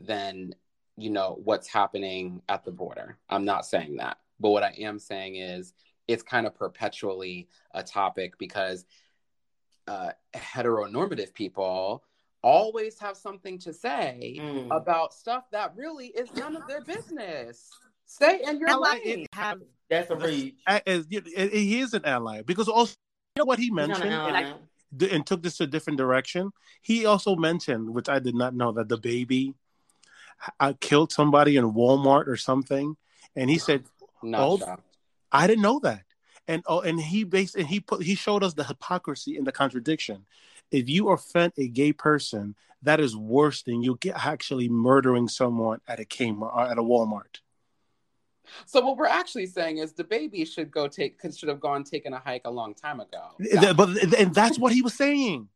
than you know what's happening at the border. I'm not saying that. But what I am saying is it's kind of perpetually a topic because uh, heteronormative people always have something to say Mm. about stuff that really is none of their business. Stay in your Ally, lane. have That's a reach. a- as- it- it- he is an ally because also you know what he mentioned an and, I- and took this to a different direction. He also mentioned, which I did not know, that the baby uh, killed somebody in Walmart or something, and he said, Not Oh, "I didn't know that." And oh, and he based and he put he showed us the hypocrisy and the contradiction. If you offend a gay person, that is worse than you get actually murdering someone at a Kmart at a Walmart. So what we're actually saying is the baby should go take could- should have gone taken a hike a long time ago. Th- But and that's what he was saying.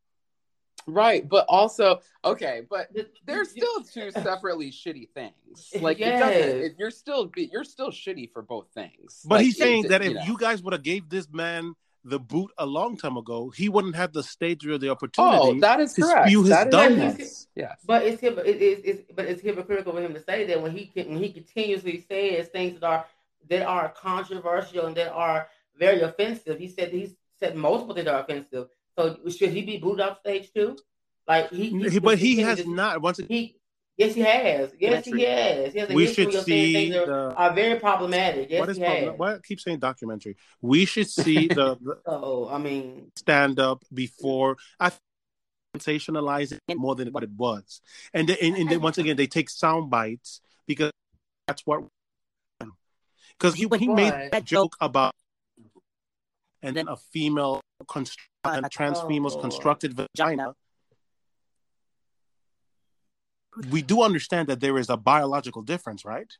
Right, but also okay, but The- they're still [LAUGHS] two separately shitty things. Like it doesn't, Yes. it, you're still you're still shitty for both things. But Like, he's saying it- that you if know. you guys would have gave this man the boot a long time ago, he wouldn't have the stage or the oh, opportunity oh, that is to correct. spew his That is- dumbness. Yes. But it's hip, it is it's, but it's hypocritical for him to say that when he can, when he continuously says things that are that are controversial and that are very offensive. He said he said multiple things that are offensive. So should he be booed off stage too? Like he, He- but he has continues- not. Once again, He yes, he has. Yes, he has. He has we should see the. are very problematic. Yes, what is he has. problem- what I keep saying documentary? We should see [LAUGHS] the, the So I mean, stand up before I sensationalize it more than what it was, and then, and, and then once again they take sound bites because that's what. Because he, he made that joke about, and then a female const- a trans Oh, female's constructed vagina. We do understand that there is a biological difference, right?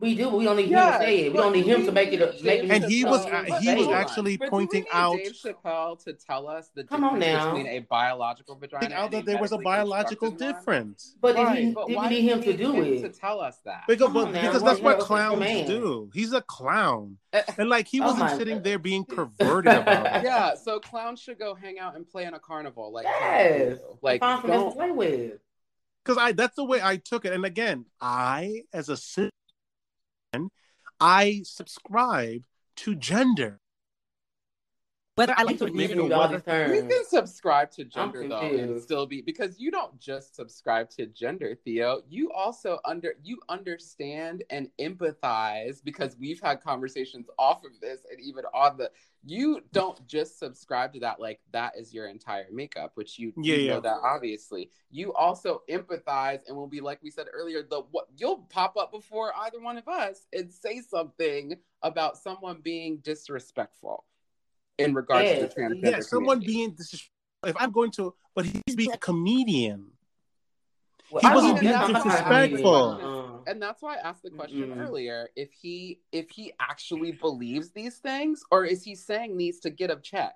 We do. We don't need him to say it. We but don't need him to make it. need Make it And he was Chappelle Chappelle- he was actually But pointing we need out Dave Chappelle to tell us the Come on now. between a biological vagina pointing out that there was a biological constructed one? difference. But did, he, but did why we need him to do him it? to tell us that? Because, but, because that's what clowns do. He's a clown, Eh, and like he Oh wasn't my sitting God. there being perverted about [LAUGHS] it. yeah, so clowns should go hang out and play in a carnival, like Yes. like Find something else don't play with. Because I that's the way I took it. And again, I as a citizen, I subscribe to gender. Whether I like to You admit it confused or all whether. You can subscribe to gender though and confused. still be because you don't just subscribe to gender, Theo. You also under you understand and empathize because we've had conversations off of this and even on the you don't just subscribe to that like that is your entire makeup, which you, Yeah, you yeah. know that obviously. You also empathize and will be like we said earlier, the what you'll pop up before either one of us and say something about someone being disrespectful in regards Yes. to the transgender yeah, someone community. being dis- if I'm going to, but he's being a comedian. Well, He I wasn't don't being think I'm not disrespectful. And that's why I asked the question Mm-mm. earlier if he if he actually believes these things or is he saying these to get a check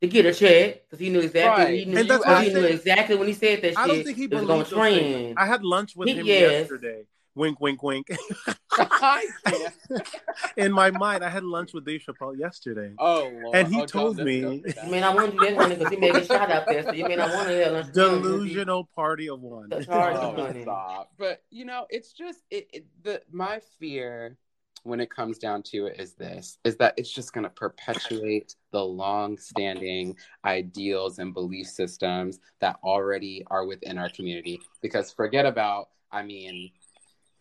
To get a check, because he knew exactly. Right. He knew, And that's because why I he knew exactly when he said that I don't think he it was going believes to those things. trend. I had lunch with He- him yes. yesterday. Wink, wink, wink. [LAUGHS] In my mind, I had lunch with Dave Chappelle yesterday. oh Lord. And he Oh, told let's me- I mean, I You want to do that, honey, because he made a shot out there. So you may not want to have lunch. with him, 'cause he- Delusional party of one. That's [LAUGHS] hard to Oh, funny. stop. But you know, it's just it, it the my fear when it comes down to it is this is that it's just going to perpetuate the long standing ideals and belief systems that already are within our community because forget about i mean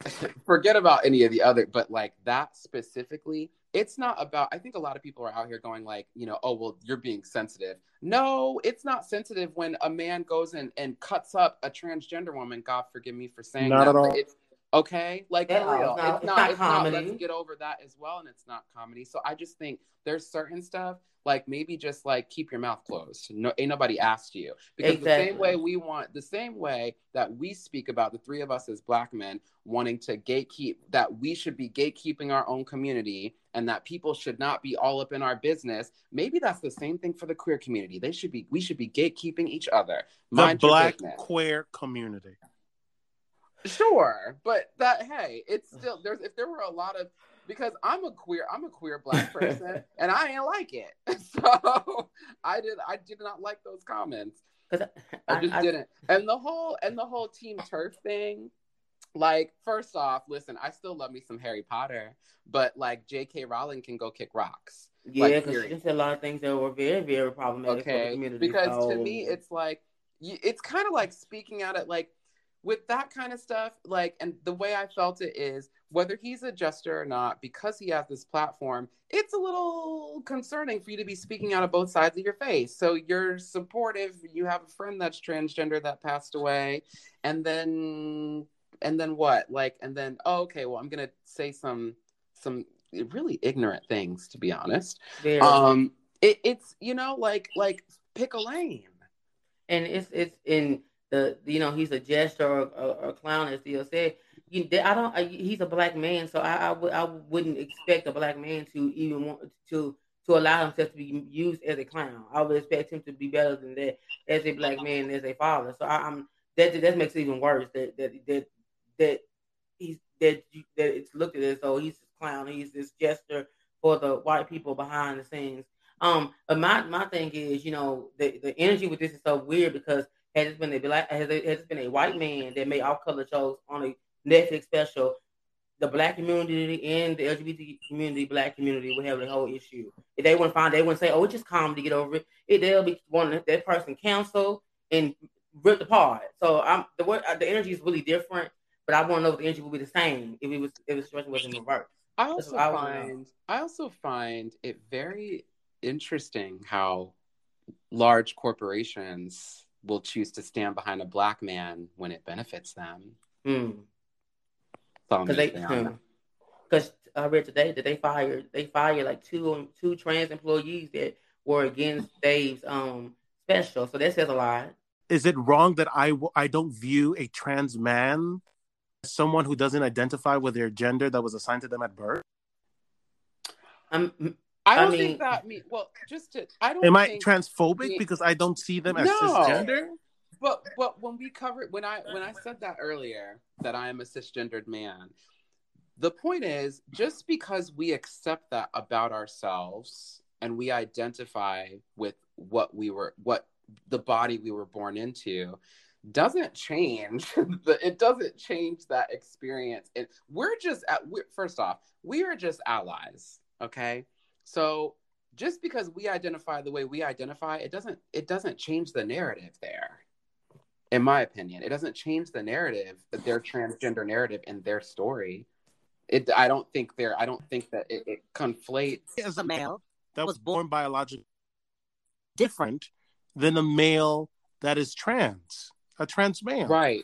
[LAUGHS] forget about any of the other but like that specifically it's not about i think a lot of people are out here going like you know oh well you're being sensitive no it's not sensitive when a man goes and, and cuts up a transgender woman god forgive me for saying Not that at all. it's okay? Like Yeah, for real. It's not- it's it's not not it's not comedy. let's get over that as well and it's not comedy. So i just think there's certain stuff like maybe just like keep your mouth closed. No ain't nobody asked you. Because the same way we want the same way that we speak about the three of us as black men wanting to gatekeep that we should be gatekeeping our own community and that people should not be all up in our business maybe that's the same thing for the queer community. They should be we should be gatekeeping each other. The mind your black business. queer community. Sure, but that hey, it's still there's if there were a lot of because I'm a queer I'm a queer black [LAUGHS] person and I ain't like it. [LAUGHS] So I did I did not like those comments. I, I just I, didn't. And the whole and the whole team TERF thing, like first off, listen, I still love me some Harry Potter, but like J.K. Rowling can go kick rocks. Yeah, because like, she said a lot of things that were very very problematic okay. for the community. Because so... to me, it's like it's kind of like speaking out at like with that kind of stuff, like, and the way I felt it is whether he's a jester or not, because he has this platform, it's a little concerning for you to be speaking out of both sides of your face. So you're supportive, you have a friend that's transgender that passed away, and then and then what? Like, and then oh, okay, well, I'm gonna say some some really ignorant things, to be honest. Very. Um, it, it's you know like like pick a lane, and it's it's in the you know he's a jester or, a clown as Theo said. You, I don't. I, he's a black man, so I, I, w- I wouldn't expect a black man to even want to to allow himself to be used as a clown. I would expect him to be better than that as a black man, as a father. So I, am that that makes it even worse that that that that he's that that it's looked at as though he's this clown, he's this jester for the white people behind the scenes. Um, but my my thing is, you know, the the energy with this is so weird because has it been a black has it, it been a white man that made off color shows on a Netflix special, the black community and the LGBT community, black community would have the whole issue. If they wouldn't find, they wouldn't say, "Oh, it's just to get over it." it they'll be wanting that person canceled and ripped apart. So I'm the word, the energy is really different, but I want to know if the energy will be the same if it was if the situation was in reverse. I also I find I also find it very interesting how large corporations will choose to stand behind a black man when it benefits them. Mm. Because they, because I read today that they fired they fired like two two trans employees that were against Dave's um special. So that says a lot. Is it wrong that I I don't view a trans man as someone who doesn't identify with their gender that was assigned to them at birth? I'm I don't I mean, think that mean well. Just to, I don't. Am I transphobic because I don't see them as no. cisgender? But but when we covered when I when I said that earlier that I am a cisgendered man, the point is just because we accept that about ourselves and we identify with what we were what the body we were born into doesn't change [LAUGHS] the, it doesn't change that experience and we're just at we're, first off we are just allies okay so just because we identify the way we identify, it doesn't it doesn't change the narrative there. In my opinion, it doesn't change the narrative, their transgender narrative and their story. It I don't think they're I don't think that it, it conflates as a male that was born biologically different than a male that is trans, a trans man. Right.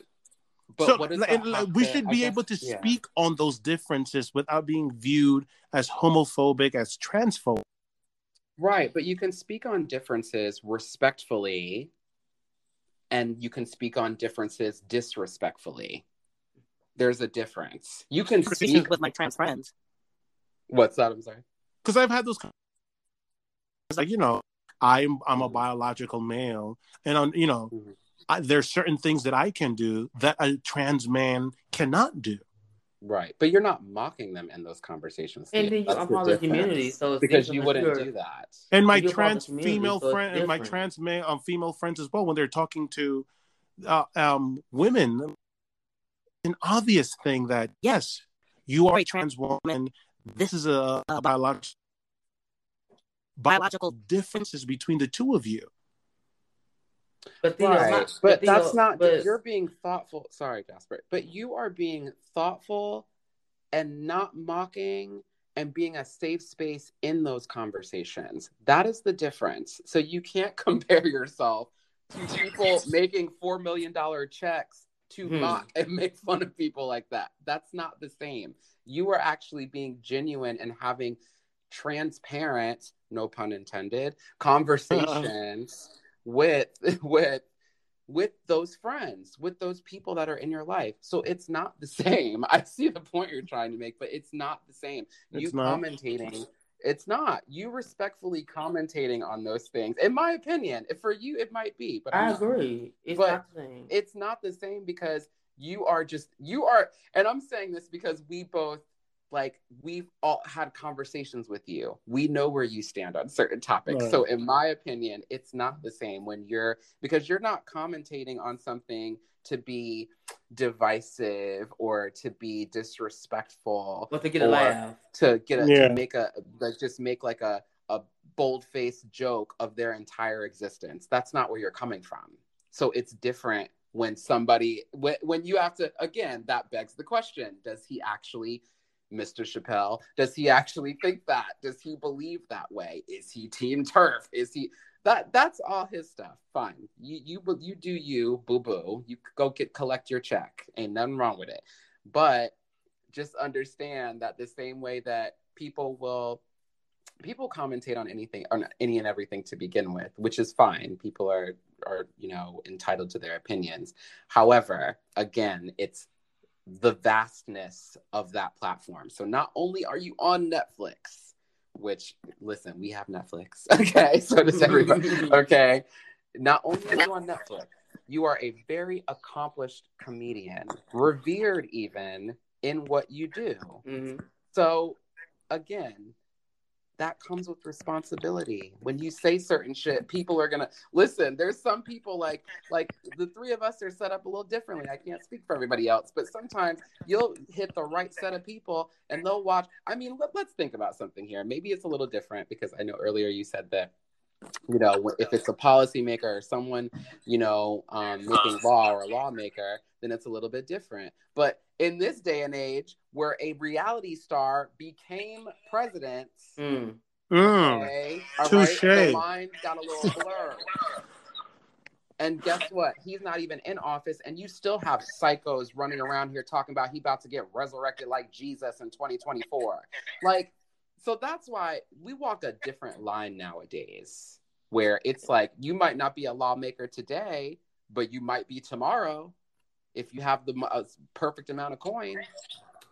But so, and, we should be guess, able to yeah. speak on those differences without being viewed as homophobic, as transphobic. Right, but you can speak on differences respectfully, and you can speak on differences disrespectfully. There's a difference. You can speak with my trans friends. What's that? I'm sorry. Because I've had those. Like you know, I'm I'm a biological male, and on you know. Mm-hmm I, there's certain things that I can do that a trans man cannot do. Right, but you're not mocking them in those conversations. And then you're part the community, so because you wouldn't do that. And my trans female so friend and my trans male um, female friends as well, when they're talking to uh, um, women, an obvious thing that yes, you are a trans woman. This is a, a biological biological differences between the two of you. But Theo, right. not, but, Theo, that's not. But... You're being thoughtful. Sorry, Jasper, but you are being thoughtful and not mocking and being a safe space in those conversations. That is the difference. So you can't [LAUGHS] compare yourself to people [LAUGHS] making four million dollar checks to hmm. mock and make fun of people like that. That's not the same. You are actually being genuine and having transparent, no pun intended, [LAUGHS] conversations with [LAUGHS] with with those friends, with those people that are in your life. So it's not the [LAUGHS] same. I see the point you're trying to make, but it's not the same. It's you not. commentating, it's not. You respectfully commentating on those things. In my opinion, for you it might be, but I agree. It's but not the same. It's not the same because you are just you are and i'm saying this because we both like we've all had conversations with you we know where you stand on certain topics Right. so in my opinion it's not the same when you're because you're not commentating on something to be divisive or to be disrespectful But to get a or laugh. to get a Yeah. to make a like just make like a a bold faced joke of their entire existence that's not where you're coming from so it's different when somebody when, when you have to again that begs the question does he actually mr chappelle. Does he actually think that? Does he believe that way? Is he team TERF? Is he that that's all his stuff. Fine. You you you do you boo boo you go get collect your check ain't nothing wrong with it. But just understand that the same way that people will people commentate on anything on any and everything to begin with which is fine. People are are you know entitled to their opinions. However again it's the vastness of that platform. So not only are you on netflix which listen we have netflix. [LAUGHS] Okay so does [LAUGHS] everybody okay. Not only are you on netflix you are a very accomplished comedian revered even in what you do. Mhm. so again, that comes with responsibility. When you say certain shit, people are gonna listen. There's some people like like the three of us are set up a little differently. I can't speak for everybody else, but sometimes you'll hit the right set of people and they'll watch. I mean, let, let's think about something here. Maybe it's a little different because I know earlier you said that you know if it's a policymaker or someone you know um, making law or a lawmaker then it's a little bit different but in this day and age where a reality star became president Mm. Mm. okay all Touche. right, the lines got a little blurred and guess what he's not even in office and you still have psychos running around here talking about he about to get resurrected like jesus in 2024 like so that's why we walk a different line nowadays where it's like you might not be a lawmaker today but you might be tomorrow if you have the uh, perfect amount of coin.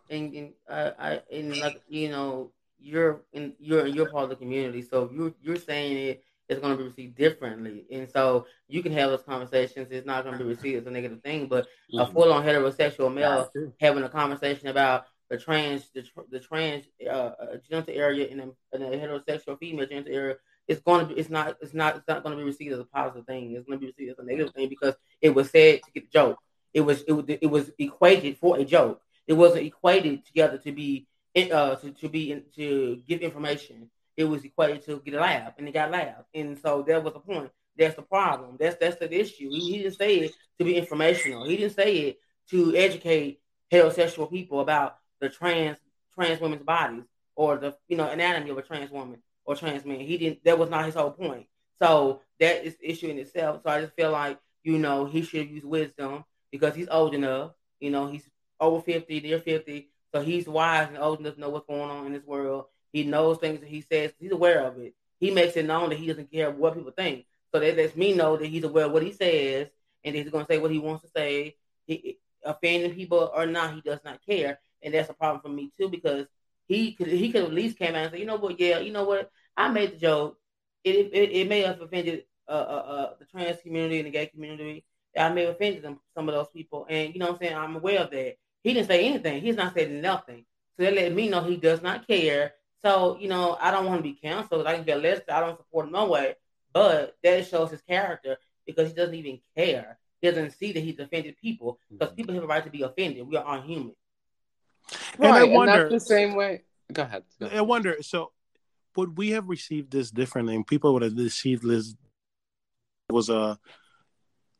And, and uh, I and like you know you're in you're you're part of the community, so you're you're saying it is going to be received differently, and so you can have those conversations. It's not going to be received as a negative thing, but a full on heterosexual male having a conversation about the trans the, the trans uh, uh, genital area in a, in a heterosexual female genital area. It's going to be. It's not. It's not. It's not going to be received as a positive thing. It's going to be received as a negative thing because it was said to get the joke. It was. It was. It was equated for a joke it wasn't equated together to be uh to, to be to give information. It was equated to get a laugh, and it got laugh, and so that was the point. That's the problem. That's that's the issue. He, he didn't say it to be informational. He didn't say it to educate heterosexual people about the trans trans women's bodies or the you know anatomy of a trans woman or trans man. He didn't. That was not his whole point. So that is issue in itself. So I just feel like you know he should use wisdom because he's old enough. You know he's over 50, near 50. So he's wise and old enough to know what's going on in this world. He knows things that he says. He's aware of it. He makes it known that he doesn't care what people think. So that lets me know that he's aware of what he says and he's going to say what he wants to say. He, offending people or not, he does not care. And that's a problem for me too because he could he could at least came out and say, you know what, yeah, you know what, I made the joke. It it, it may have offended uh, uh, uh, the trans community and the gay community. I may have offended them, some of those people, and you know what I'm saying. I'm aware of that. He didn't say anything. He's not saying nothing. So that let me know he does not care. So, you know, I don't want to be canceled. I can get listed. I don't support him no way. But that shows his character because he doesn't even care. He doesn't see that he's offended people because people have a right to be offended. We are unhuman. And I right, wonder- that's the same way go ahead, go ahead. I wonder. So, would we have received this differently? And people would have received this was a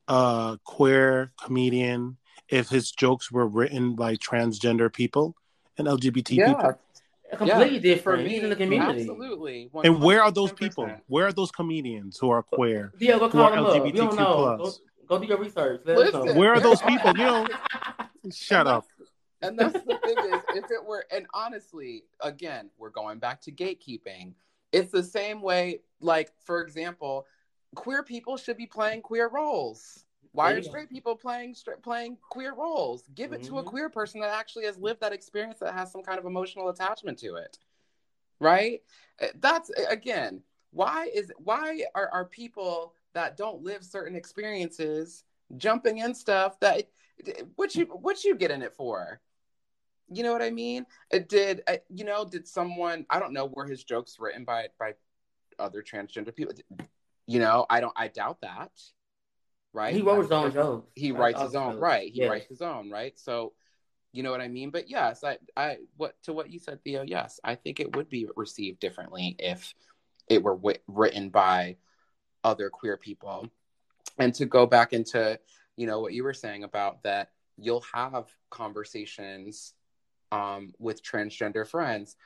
a queer comedian if his jokes were written by transgender people and LGBT people. yeah people. Completely For different. me, in the community. absolutely And where are those people? Where are those comedians who are queer? Yeah, go Who call are him up. We don't know. Go, plus? go do your research. Let us know. Listen. Where are those people? You know, [LAUGHS] shut up. And that's the thing is, if it were, and honestly, again, we're going back to gatekeeping. It's the same way, like, for example, queer people should be playing queer roles. Why are straight people playing straight, playing queer roles? Give it to a Mhm. queer person that actually has lived that experience that has some kind of emotional attachment to it, right? Uh, That's again, why is why are are people that don't live certain experiences jumping in stuff that what you what you get in it for? You know what I mean? It did uh, you know? Did someone? I don't know. Were his jokes written by by other transgender people? You know, I don't. I doubt that. Right? He wrote his own jokes. He writes his own. Right. He writes his own. Right. So, you know what I mean? But yes, I, I, what to what you said, Theo. Yes, I think it would be received differently if it were w- written by other queer people. And to go back into, you know, what you were saying about that, you'll have conversations um, with transgender friends.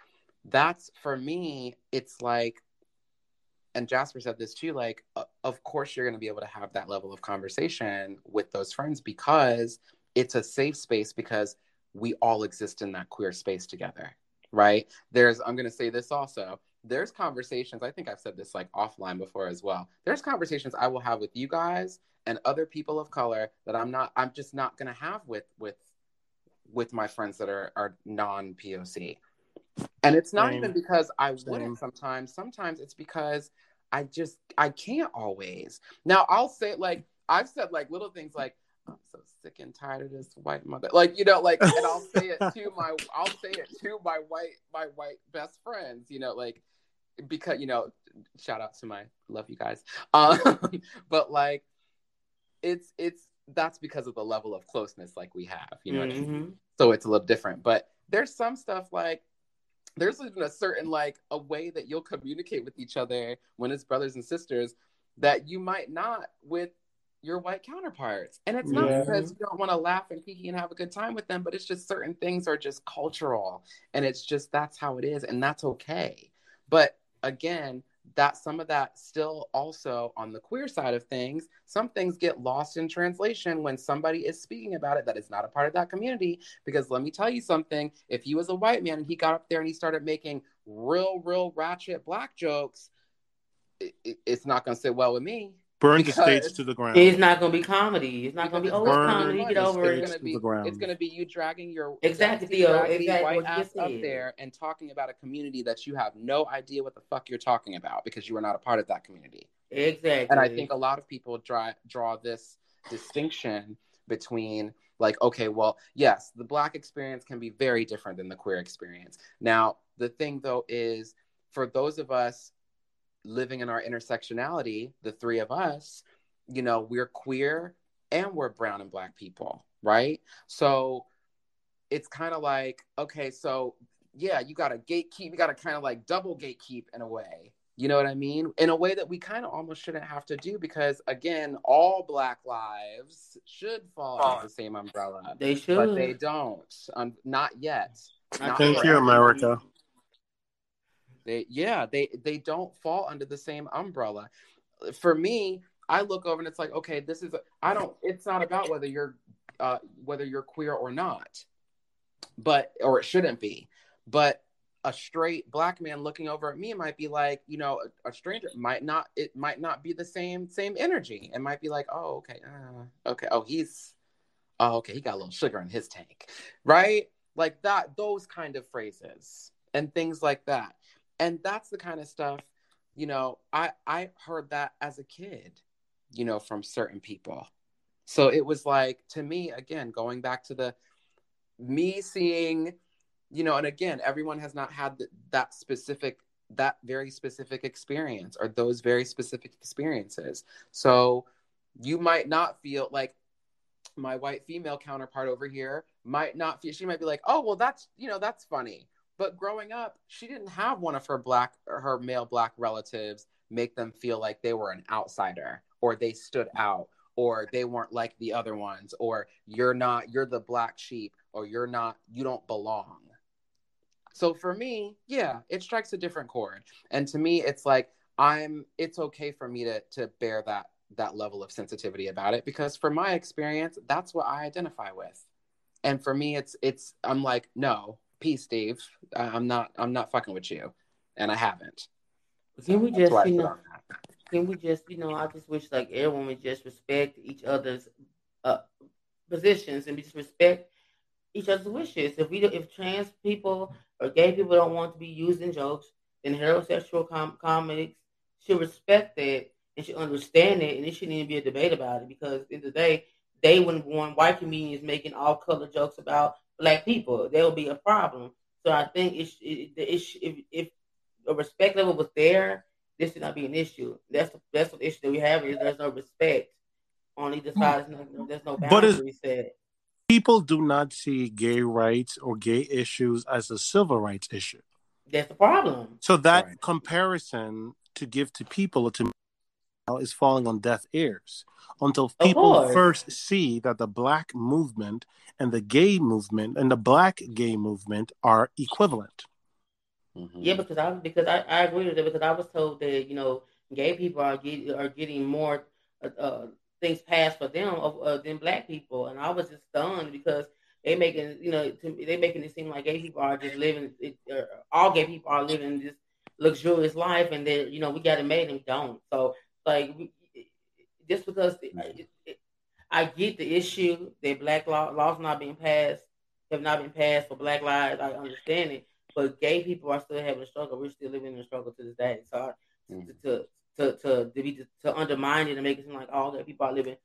That's for me, it's like, and Jasper said this too, like, uh, of course you're going to be able to have that level of conversation with those friends because it's a safe space because we all exist in that queer space together, right? There's, I'm going to say this also, there's conversations, I think I've said this like offline before as well. There's conversations I will have with you guys and other people of color that I'm not, I'm just not going to have with, with, with my friends that are, are non POC. And it's not Same. even because I Same. wouldn't sometimes. Sometimes it's because I just I can't always. Now I'll say like I've said like little things like I'm so sick and tired of this white mother. Like, you know, like and I'll say it to my [LAUGHS] I'll say it to my white my white best friends, you know, like because you know, shout out to my love you guys. Um [LAUGHS] but like it's it's that's because of the level of closeness like we have, you know mm-hmm. I mean? Mm-hmm. So it's a little different. But there's some stuff like there's even a certain like a way that you'll communicate with each other when it's brothers and sisters that you might not with your white counterparts. And it's not yeah. because you don't want to laugh and kiki and have a good time with them, but it's just certain things are just cultural and it's just that's how it is and that's okay. But again, that some of that still also on the queer side of things, some things get lost in translation when somebody is speaking about it that is not a part of that community. Because let me tell you something if he was a white man and he got up there and he started making real, real ratchet black jokes, it, it, it's not going to sit well with me. Burn the stage to the ground. It's not going to be comedy. It's not going to be oh, comedy. Get over it. It's going to be. It's going to be you dragging your exactly Theo, exactly white ass up there and talking about a community that you have no idea what the fuck you're talking about because you are not a part of that community. Exactly. And I think a lot of people draw draw this distinction between like okay well yes the black experience can be very different than the queer experience now the thing though is for those of us living in our intersectionality, the three of us, you know, we're queer and we're brown and black people, right? So it's kind of like, okay, so yeah, you got to gatekeep, you got to kind of like double gatekeep in a way. You know what I mean? In a way that we kind of almost shouldn't have to do because, again, all Black lives should fall under the same umbrella. They should, but they don't. Um, not yet. Not Thank you, America. They yeah, they they don't fall under the same umbrella. For me, I look over and it's like, okay, this is I don't it's not about whether you're uh whether you're queer or not. But or it shouldn't be. But a straight black man looking over at me might be like, you know, a, a stranger might not it might not be the same same energy. It might be like, oh, okay, uh, okay, oh, he's oh, okay, he got a little sugar in his tank, right? Like that, those kind of phrases and things like that and that's the kind of stuff you know i i heard that as a kid you know from certain people. So it was like to me again going back to the me seeing you know and again everyone has not had the, that specific that very specific experience or those very specific experiences. So you might not feel like my white female counterpart over here might not feel she might be like oh well that's you know that's funny but growing up, she didn't have one of her black her male black relatives make them feel like they were an outsider or they stood out or they weren't like the other ones or you're not you're the black sheep or you're not you don't belong. So for me, yeah, it strikes a different chord. And to me it's like I'm it's okay for me to to bear that that level of sensitivity about it because for my experience that's what I identify with. And for me it's it's I'm like no, peace, Steve. I'm not I'm not fucking with you, and I haven't. Can we just you know? Can we just you know? I just wish like everyone would just respect each other's uh, positions and just respect each other's wishes. If we if trans people or gay people don't want to be used in jokes, then heterosexual com- comics should respect that and should understand it, and it shouldn't even be a debate about it because in the day they wouldn't want white comedians making all color jokes about black people. There will be a problem. So I think it, it, it, if, if a respect level was there, this should not be an issue. That's the, that's the issue that we have is there's no respect on either side. There's no, there's no boundary set. People do not see gay rights or gay issues as a civil rights issue. That's the problem. So that right. comparison to give to people to is falling on deaf ears until people first see that the black movement and the gay movement and the black gay movement are equivalent. Mm-hmm. Yeah, because I because I, I agree with it because I was told that you know gay people are get, are getting more uh, uh, things passed for them uh, than black people, and I was just stunned because they making you know to, they making it seem like gay people are just living it, uh, all gay people are living this luxurious life, and that you know we got to make them don't. So like we, just because it, it, I get the issue that black law, laws not being passed have not been passed for black lives, I understand it. But gay people are still having a struggle. We're still living in a struggle to this day. So mm-hmm. to, to to to be to undermine it and make it seem like all gay people are living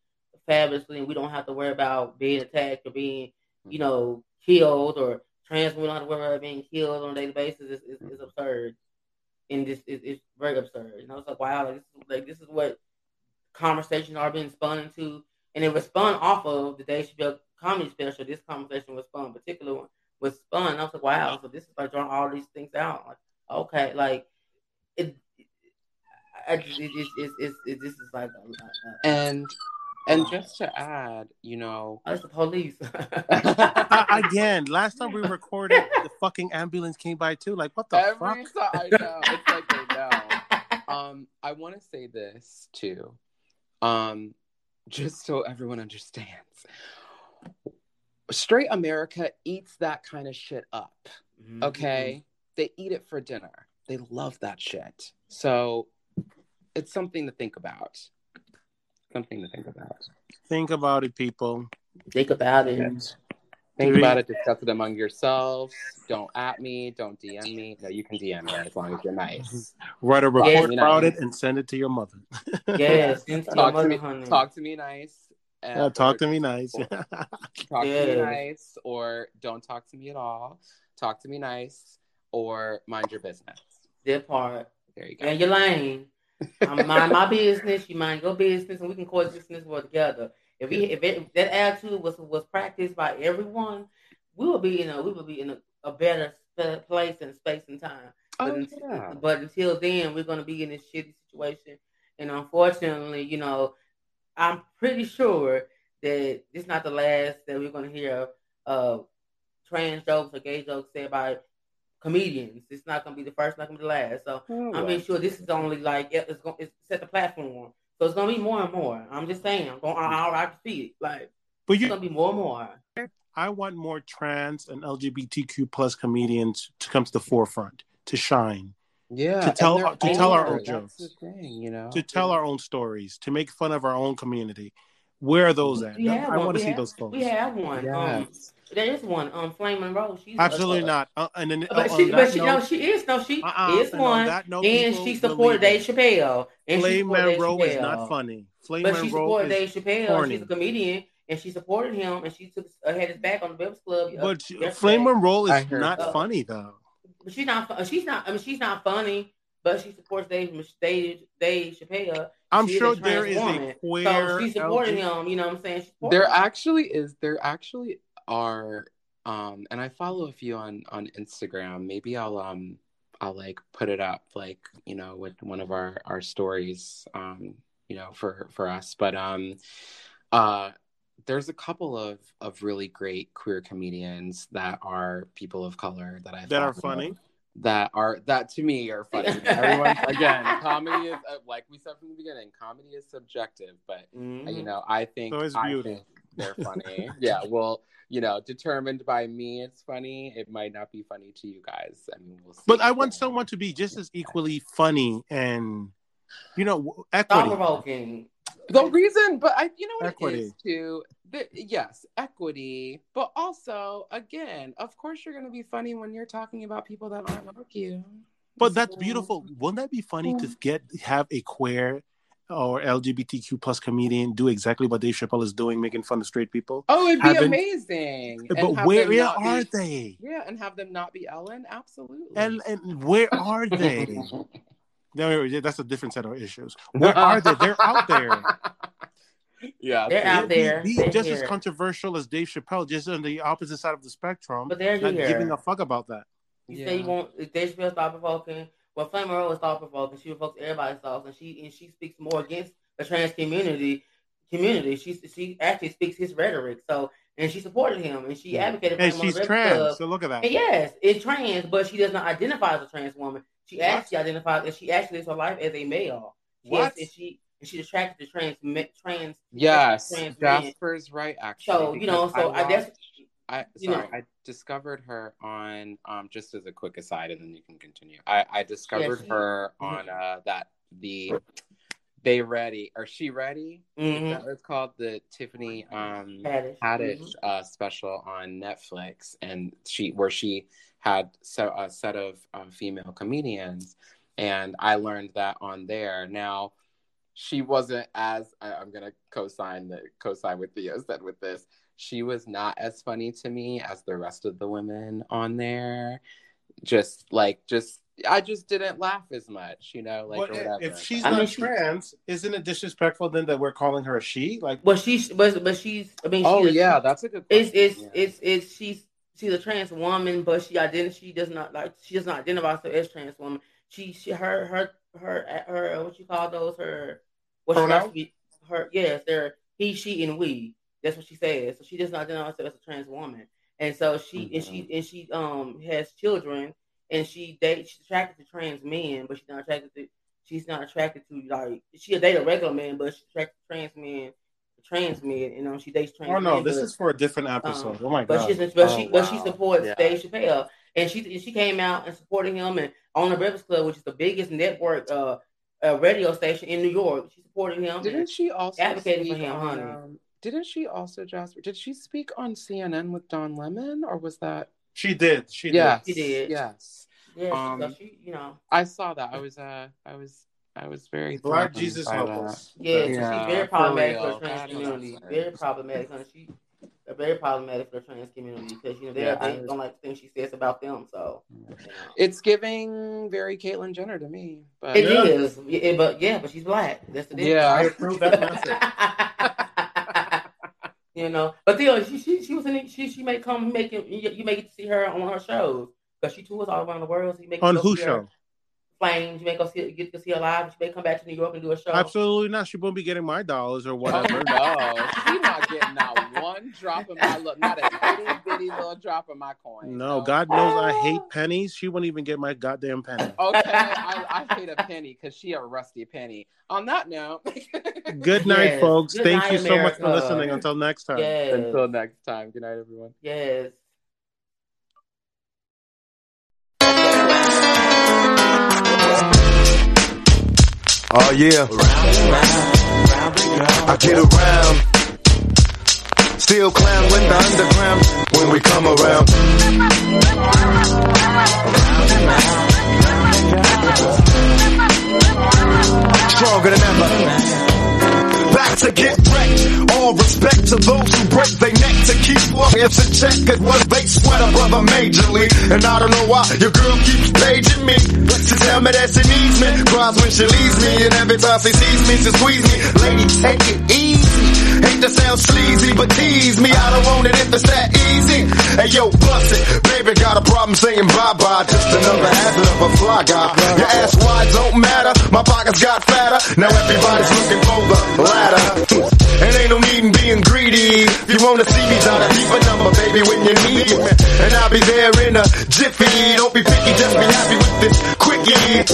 fabulously and we don't have to worry about being attacked or being, you know, killed or trans women don't have to worry about being killed on a daily basis is, is, is absurd. And this is it's very absurd. You know, it's like wow, like this is like this is what conversations are being spun into and it was spun off of the Dave Chappelle comedy special. This conversation was spun, particular one was spun. I was like, wow, so this is like drawing all these things out. Like, okay, like it. I just, it, it, it, it, it, this is like, a, a, and and just to add, you know, oh, that's the police. [LAUGHS] Again, last time we recorded, the fucking ambulance came by too. Like, what the Every fuck? Time, I know. It's like they know. Um, I want to say this too. Um, [LAUGHS] just so everyone understands straight America eats that kind of shit up. Mm-hmm. Okay. They eat it for dinner. They love that shit. So it's something to think about. Something to think about. Think about it, people. Think about it. Think about it, discuss it among yourselves. Don't at me, don't DM me. No, you can DM me as long as you're nice. [LAUGHS] Write a report yes, about nice. it and send it to your mother. [LAUGHS] yes, talk to me. Honey. Talk to me nice. Yeah, talk to me nice. [LAUGHS] talk yeah. to me nice, or don't talk to me at all. Talk to me nice, or mind your business. That part. There you go. And your lane. I mind my business. You mind your business, and we can coexist this world together. If we if, it, if that attitude was was practiced by everyone, we would be in a we would be in a, a better place and space and time. But, oh, until, yeah. but until then, we're going to be in this shitty situation. And unfortunately, you know, I'm pretty sure that this is not the last that we're going to hear of uh, trans jokes or gay jokes said by comedians. It's not going to be the first, not going to be the last. So oh, I'm sure this is only like it's going to set the platform. So it's going to be more and more. I'm just saying. I'm going. I, I can see it. Like, but you, it's going to be more and more. I want more trans and LGBTQ plus comedians to come to the forefront to shine. Yeah, to tell to tell our own jokes, thing, you know, to tell yeah. our own stories, to make fun of our own community. Where are those at? I want to see have, those folks. We have one. Yes. Um, there is one. Um, Flame Monroe. She's absolutely a, not. Uh, and then, but she, but she, note, no, she is. No, she uh-uh, is one. And, note, and she supported Dave Chappelle. And Flame Monroe is not funny. Flame but Monroe she supported Dave Chappelle. Corny. She's a comedian and she supported him, and she took uh, had his back on the Breakfast Club. Uh, but she, Flame Monroe is not uh, funny though. But she's not. She's not. I mean, she's not funny but she supports Dave Dave, Dave Chappelle. I'm she sure is a there is a queer. So she supported him. You know what I'm saying? There him. actually is. There actually are. Um, and I follow a few on on Instagram. Maybe I'll um I'll like put it up like you know with one of our our stories um you know for for us. But um uh there's a couple of of really great queer comedians that are people of color that I that are funny that are that to me are funny. [LAUGHS] Everyone again, comedy is uh, like we said from the beginning, comedy is subjective, but mm-hmm. you know, I think so I think they're [LAUGHS] funny. yeah, well, you know, determined by me, it's funny. It might not be funny to you guys. I mean, we'll see. But I want someone to be just as equally funny and you know, equity. provoking. The reason, but I, you know what equity. it is too the, yes, equity, but also, again, of course, you're going to be funny when you're talking about people that aren't like you. But that's beautiful. Wouldn't that be funny to get have a queer or LGBTQ plus comedian do exactly what Dave Chappelle is doing, making fun of straight people. Oh, it'd be Haven't- amazing. And But where, them where not are be- they? Yeah, and have them not be Ellen. Absolutely. And and where are they? [LAUGHS] No, that's a different set of issues. [LAUGHS] Where are they? They're out there. [LAUGHS] yeah, They're out there. Be, They're just as controversial as Dave Chappelle, just on the opposite side of the spectrum. But they're not here. giving a fuck about that. You Yeah. say you want if Dave Chappelle stop provoking. Well, Flame Monroe is thought provoking. She provokes everybody's thoughts, and she and she speaks more against the trans community. Community. She she actually speaks his rhetoric. So and she supported him, and she advocated for And him on she's the trans, Club. so look at that. And yes, it's trans, but she does not identify as a trans woman. She What? actually identifies, and she actually lives her life as a male. Yes, What? and she and she's attracted to trans me- trans. Yes, trans men. Jasper's right. Actually, So you know, because so I, guess I you know. I discovered her on um just as a quick aside, and then you can continue. I I discovered she- her Mhm. on uh that the They Ready or She Ready? Mhm. that it's called? The Tiffany um Haddish. Haddish Mhm. uh, special on Netflix, and she where she had so, a set of um, female comedians, and I learned that on there. Now, she wasn't as I, I'm gonna co-sign the co-sign with Theo said with this. She was not as funny to me as the rest of the women on there. Just like just I just didn't laugh as much, you know, like But or whatever. if she's I not mean, she- trans, isn't it disrespectful then that we're calling her a she? Like, But she's but but she's I mean oh she's, yeah, that's a good. it's question, it's yeah. it's it's she's she's a trans woman, but she ident she does not like she does not identify herself as trans woman. She she her her her her what you call those her what Pronouns? likes to be her yes they're he she and we that's what she says. So she does not identify herself as a trans woman, and so she and she and she um has children and she dates she's attracted to trans men, but she's not attracted to she's not attracted to like she date a regular man, but she's attracted to trans men. Trans men, you know, she dates trans oh no, men. this but- is for a different episode. oh my but god. she doesn't. But Oh, she but she wow. supports Yeah. Dave Chappelle, and she and she came out and supported him and on the Breakfast Club, which is the biggest network uh, uh radio station in New York. She supported him. Didn't she also advocated for him, on, honey. um, didn't she also Jasper? Did she speak on CNN with Don Lemon, or was that? she did. She did. yes, She did. Yes, yeah, so um, she, you know, I saw that. I was uh, I was I was very did. Black Jesus by that. us. yeah, so Yeah, she's very problematic for, real. the trans community. Very problematic, honey. She very problematic for the trans community because you know they Yeah, they I- don't like things she says about them. So you know. It's giving very Caitlyn Jenner to me, but it Yeah. is, Yeah, but yeah, but she's black. That's the difference. Yeah. I approve that message. [LAUGHS] you know, but Theo, she she she was in. it- She she may come make it. You, you may get to see her on her shows because she tours all around the world. So you may On go who see her. show? Flames. You may go see get to see her live. She may come back to New York and do a show. Absolutely not. She won't be getting my dollars or Oh, whatever. [LAUGHS] no, she's not getting not one drop of my look, not a bitty [LAUGHS] bitty little drop of my coin. No, God knows I hate oh. pennies. She won't even get my goddamn penny. [LAUGHS] Okay, I, I hate a penny because she a rusty penny. On that note, [LAUGHS] Good night, Yes. folks. Good Thank night, you so much for listening. Until next time. Yes. until next time. Good night, everyone. Yes. Oh yeah. I get around. Still clown with the underground when we come around. Stronger than ever. Back to get wrecked. All respect to those who break their neck to keep warriors in check. Cause what they sweat a brother majorly. And I don't know why your girl keeps paging me. She tell me that she needs me. Cries when she leaves me. And every time she sees me, she squeeze me. Lady, take it easy. Hate to sound sleazy, but tease me. I don't want it if it's that easy. Hey yo, bust it. Baby got a problem saying bye-bye. Just another habit of a fly guy. Your ass wide don't matter. My pockets got fatter. Now everybody's looking for the ladder. And ain't no need in being greedy. If you wanna see me, to keep a number, baby, when you need me. And I'll be there in a jiffy. Don't be picky, just be happy with this quickie.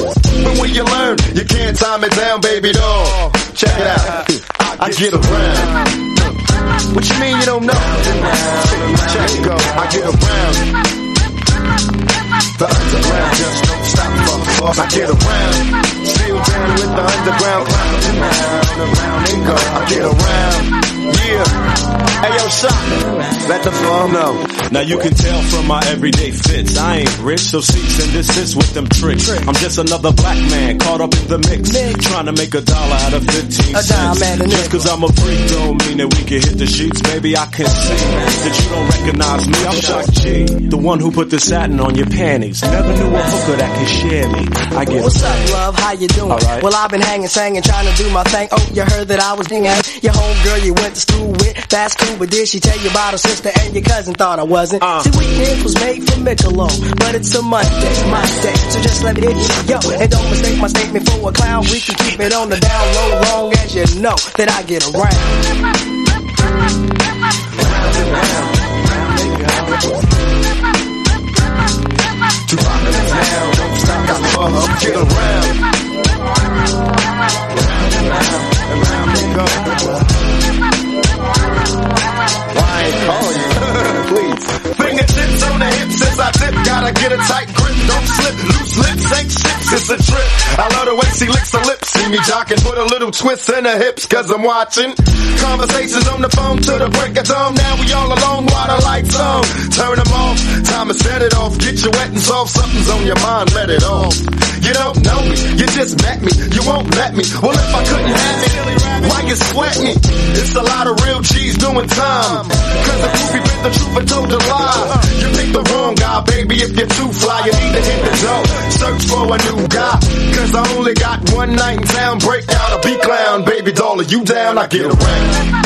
But when you learn, you can't time it down, baby doll. Check it out. I get around. What you mean you don't know? Check go. I get around. The underground just don't stop, fuck. I get around. Still down with the underground clown. Around, around and go. I get around. Yeah. Hey yo, shot. Let the phone know. Now you can tell from my everyday fits. I ain't rich, so cease and desist with them tricks. I'm just another black man caught up in the mix. Trying to make a dollar out of 15 A dime cents. Just cause I'm a freak don't mean that we can hit the sheets. Baby, I can see that you don't recognize me. I'm Shock G, the one who put the satin on your panties. Never knew a hooker that could share me. I get What's up, love? How you doing? Alright. Well, I've been hanging, singing, trying to do my thing. Oh, you heard that I was being at your homegirl you went to school with. That's cool, but did she tell you about her sister and your cousin? Thought I wasn't. Uh. See, weekend was made for Michelob, but it's a Monday, my day. So just let me hit you, yo. And don't mistake my statement for a clown. We can keep it on the down low, long as you know that I get around. Two pockets in town, don't stop, got love, get around. Around, around they go. Why I ain't call you? Please. Fingertips on the hips I gotta get a tight grip, don't slip, loose lips ain't ships, it's a trip. I love the way she licks her lips, see me jocking, put a little twist in her hips, cause I'm watching. Conversations on the phone to the break of dawn, now we all alone while the lights on. Turn them off, time to set it off, get you wet and soft, something's on your mind, let it off. You don't know me, you just met me, you won't let me. Well, if I couldn't have it, why you sweat me? It's a lot of real cheese doing time. Cause the groupie bit the truth and told a lie. You picked the wrong guy, baby, if you're too fly, you need to hit the door. Search for a new guy. Cause I only got one night in town, break out a B clown, baby doll, are you down? I get around.